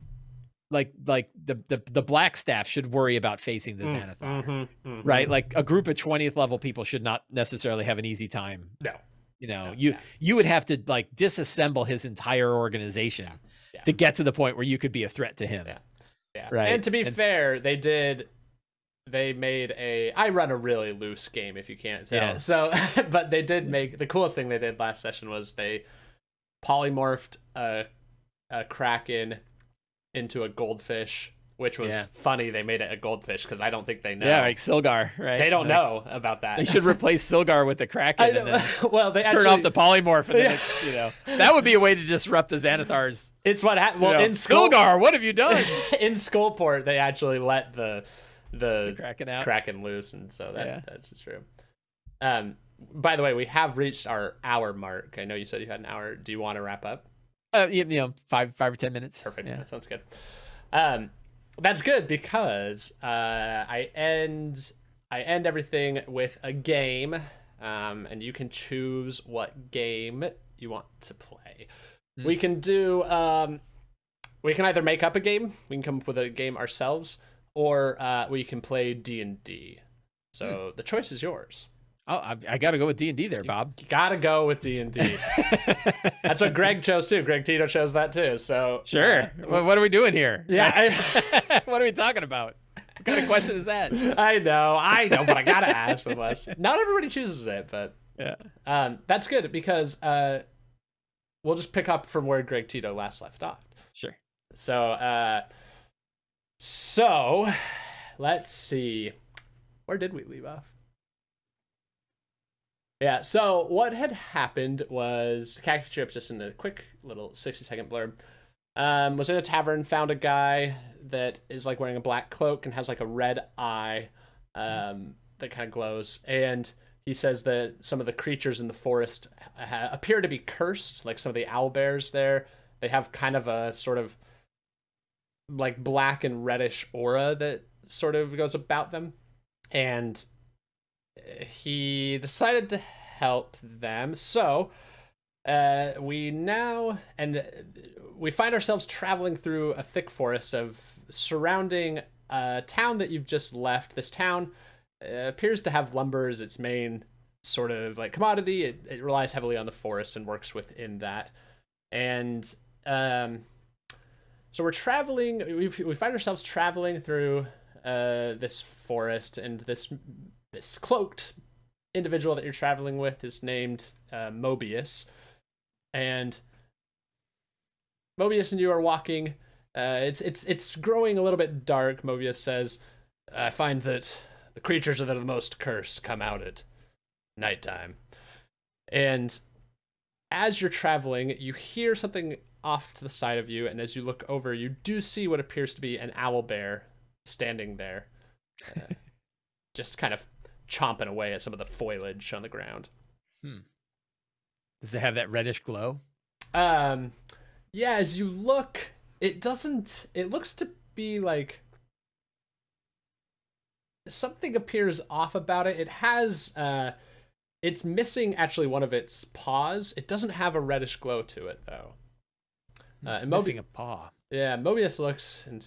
like like the the the Blackstaff should worry about facing the Mm, Xanathar. mhm, mhm. Right, like a group of twentieth level people should not necessarily have an easy time No. you know, No, you yeah. you would have to like disassemble his entire organization Yeah. to get to the point where you could be a threat to him. Yeah. Yeah. Right. And to be It's- fair, they did they made a I run a really loose game if you can't tell. Yeah. So [LAUGHS] but they did make the coolest thing they did last session was they polymorphed a a kraken into a goldfish, which was Yeah. funny they made it a goldfish because I don't think they know. Yeah, like Sylgar, right? they don't Like, know about that. They should replace Sylgar with the Kraken and then [LAUGHS] well, they turn actually off the polymorph and then [LAUGHS] Yeah. you know that would be a way to disrupt the Xanathar's. It's what happened. you Well, know, in Skull- Sylgar, what have you done? [LAUGHS] in Skullport, they actually let the the Kraken out. Kraken loose, and so that Yeah. that's just true. Um, by the way, we have reached our hour mark. I know you said you had an hour. Do you want to wrap up? Uh, you know, five five or ten minutes. Perfect. Yeah. That sounds good. Um, that's good because uh, I end I end everything with a game, um, and you can choose what game you want to play. Hmm. We can do um, we can either make up a game, we can come up with a game ourselves, or uh, we can play D and D. So the choice is yours. Oh, I, I got to go with D and D there, Bob. Gotta go with D and D. [LAUGHS] That's what Greg chose too. Greg Tito chose that too. So Sure. uh, What, what are we doing here? Yeah, I- [LAUGHS] [LAUGHS] what are we talking about? What kind of question is that? I know, I know, but I gotta ask the Wes. Not everybody chooses it, but Yeah. um, that's good because uh, we'll just pick up from where Greg Tito last left off. Sure. So, uh, so let's see, where did we leave off? Yeah. So what had happened was Cactus Chips, just in a quick little sixty second blurb, um, was in a tavern, found a guy that is like wearing a black cloak and has like a red eye, um, that kind of glows, and he says that some of the creatures in the forest ha- appear to be cursed, like some of the owl bears there. They have kind of a sort of like black and reddish aura that sort of goes about them. And he decided to help them. So uh, we now, and we find ourselves traveling through a thick forest of surrounding a town that you've just left. This town uh, appears to have lumber as its main sort of like commodity. It, it relies heavily on the forest and works within that. And um, so we're traveling. We we find ourselves traveling through uh, this forest, and this this cloaked individual that you're traveling with is named uh, Mobius, and Mobius and you are walking. Uh, it's it's it's growing a little bit dark. Mobius says, "I find that the creatures that are the most cursed come out at nighttime," and as you're traveling, you hear something off to the side of you, and as you look over, you do see what appears to be an owl bear standing there, uh, [LAUGHS] just kind of chomping away at some of the foliage on the ground. Does it have that reddish glow? Um, yeah, as you look, it doesn't. It looks to be like something appears off about it. It has uh, it's missing actually one of its paws. It doesn't have a reddish glow to it though. Uh, It's and Mobi- missing a paw. Yeah, Mobius looks and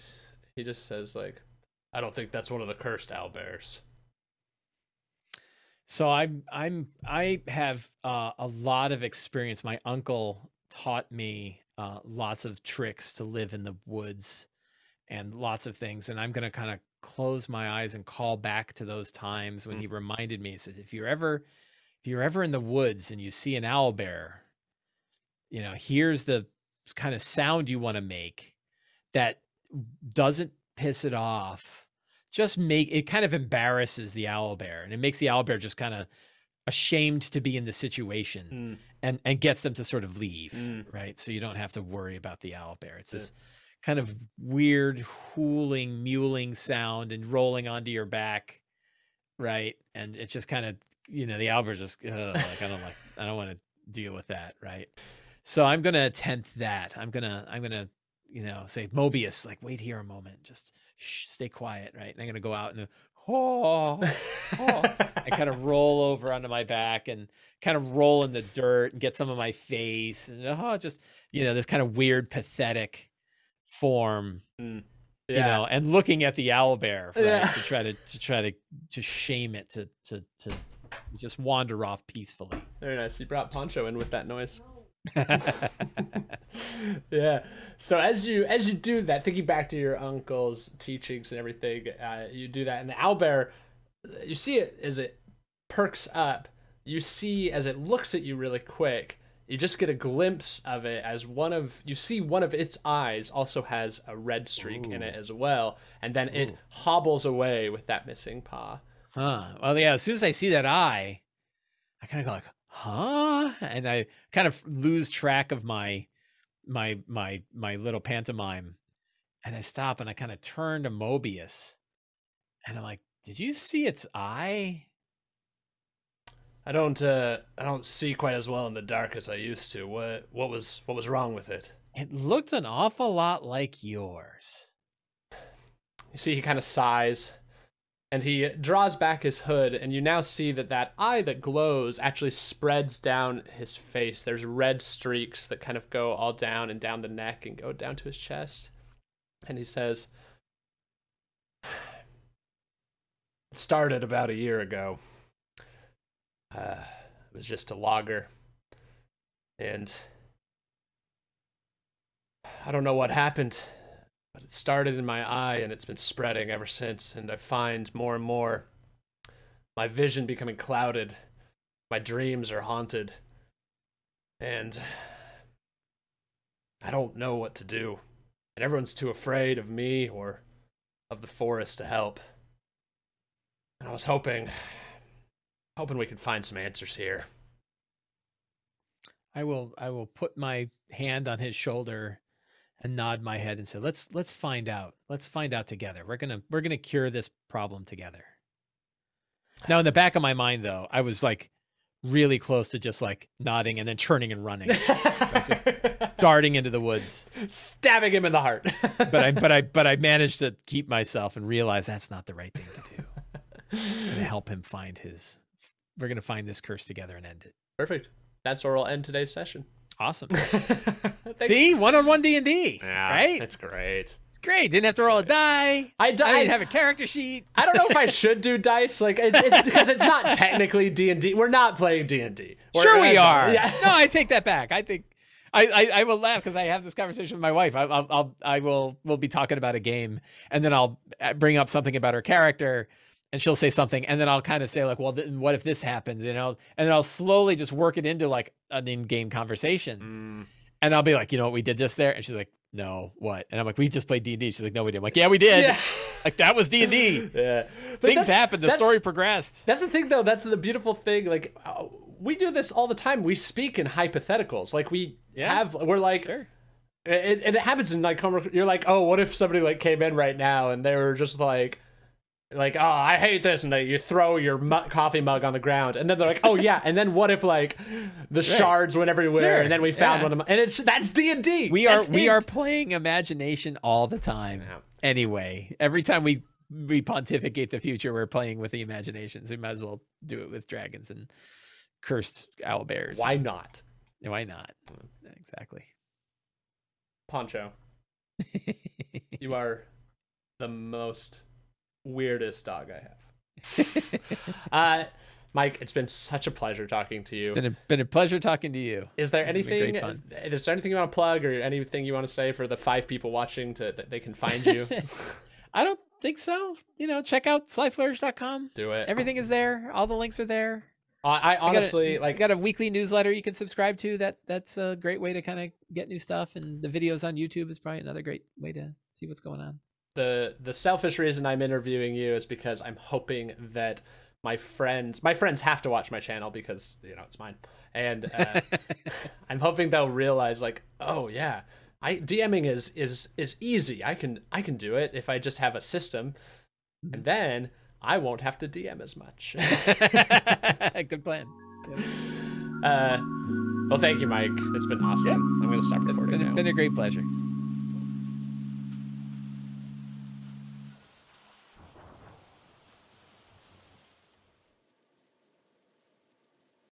he just says like, "I don't think that's one of the cursed owlbears." So I'm I'm I have uh, a lot of experience. My uncle taught me uh, lots of tricks to live in the woods and lots of things. And I'm gonna kind of close my eyes and call back to those times when Mm. he reminded me. He said, "If you're ever if you're ever in the woods and you see an owl bear, you know, here's the kind of sound you want to make that doesn't piss it off." Just make it kind of embarrasses the owl bear and it makes the owl bear just kind of ashamed to be in the situation Mm. and and gets them to sort of leave Mm. right so you don't have to worry about the owl bear it's Yeah. this kind of weird hooling mewling sound and rolling onto your back right and it's just kind of you know the owl bear just ugh, like i don't like i don't want to deal with that right so i'm gonna attempt that i'm gonna i'm gonna you know say mobius like wait here a moment just shh, stay quiet right and i'm gonna go out and oh, oh. I kind of roll over onto my back and kind of roll in the dirt and get some of my face and oh, just you know this kind of weird pathetic form mm, yeah. you know and looking at the owl bear right, Yeah. to try to to try to to shame it to to to just wander off peacefully Very nice. You brought Poncho in with that noise. [LAUGHS] yeah. So as you as you do that, thinking back to your uncle's teachings and everything, uh, you do that, and the owlbear, you see it as it perks up. You see as it looks at you really quick. You just get a glimpse of it as one of you see one of its eyes also has a red streak in it as well, and then it hobbles away with that missing paw. Huh. Well, yeah. As soon as I see that eye, I kind of go like, "Huh," and I kind of lose track of my my my my little pantomime, and I stop and I kind of turn to Mobius, and I'm like, "Did you see its eye?" I don't uh I don't see quite as well in the dark as I used to. What what was what was wrong with it? It looked an awful lot like yours. You see he kind of sighs and he draws back his hood and you now see that that eye that glows actually spreads down his face. There's red streaks that kind of go all down and down the neck and go down to his chest. And he says It started about a year ago. Uh, it was just a logger. And I don't know what happened, but it started in my eye and it's been spreading ever since. And I find more and more my vision becoming clouded. My dreams are haunted. And I don't know what to do. And everyone's too afraid of me or of the forest to help. And I was hoping, hoping we could find some answers here. I will I will put my hand on his shoulder and nod my head and say, "Let's let's find out. Let's find out together. We're going to we're to cure this problem together." Now in the back of my mind though, I was like really close to just like nodding and then turning and running, just [LAUGHS] darting into the woods. Stabbing him in the heart. [LAUGHS] But I but I but I managed to keep myself and realize that's not the right thing to do. I'm to help him find his we're to find this curse together and end it. Perfect. That's where we'll end today's session. Awesome. [LAUGHS] See, one-on-one D&D, right? That's great. It's great. Didn't have to roll a die. I I died. didn't have a character sheet. I don't know if I [LAUGHS] should do dice. Like it's it's because it's not technically D and D. We're not playing D and D. Sure, we are. Yeah. No, I take that back. I think I I, I will laugh because I have this conversation with my wife. I, I'll, I'll I will we'll be talking about a game, and then I'll uh, bring up something about her character. And she'll say something, and then I'll kind of say like, "Well, then what if this happens?" You know, and then I'll slowly just work it into like an in-game conversation. Mm. And I'll be like, "You know what? We did this there," and she's like, "No, what?" And I'm like, "We just played D and D." She's like, "No, we didn't I'm like, "Yeah, we did. Yeah. [LAUGHS] Like that was D and D. [LAUGHS] Yeah. But Things happened. The story progressed." That's the thing, though. That's the beautiful thing. Like, uh, we do this all the time. We speak in hypotheticals. Like, we Yeah. have, we're like, Sure. it, and it happens in like, you're like, oh, what if somebody like came in right now and they were just like, like, oh, I hate this, and they, you throw your mu- coffee mug on the ground, and then they're like, oh yeah, and then what if like the shards went everywhere, Sure, and then we found yeah. one of them, and it's that's D and D. We are we are playing imagination all the time. Yeah. Anyway, every time we we pontificate the future, we're playing with the imaginations. So we might as well do it with dragons and cursed owl bears. Why not? Why not? Exactly. Poncho, [LAUGHS] you are the most weirdest dog I have. [LAUGHS] uh, Mike, it's been such a pleasure talking to you. It's been a, been a pleasure talking to you. Is there This anything? Is there anything you want to plug, or anything you want to say for the five people watching to that they can find you? [LAUGHS] I don't think so. You know, check out slyflourish.com. Do it. Everything is there. All the links are there. I, I I got a- honestly like. got a weekly newsletter you can subscribe to. That that's a great way to kind of get new stuff. And the videos on YouTube is probably another great way to see what's going on. The the selfish reason I'm interviewing you is because I'm hoping that my friends my friends have to watch my channel because you know it's mine and uh, [LAUGHS] [LAUGHS] I'm hoping they'll realize like oh yeah I DMing is is is easy I can I can do it if I just have a system and then I won't have to DM as much [LAUGHS] Good plan. uh well thank you Mike it's been awesome Yeah. I'm gonna stop recording Been, now. been a great pleasure.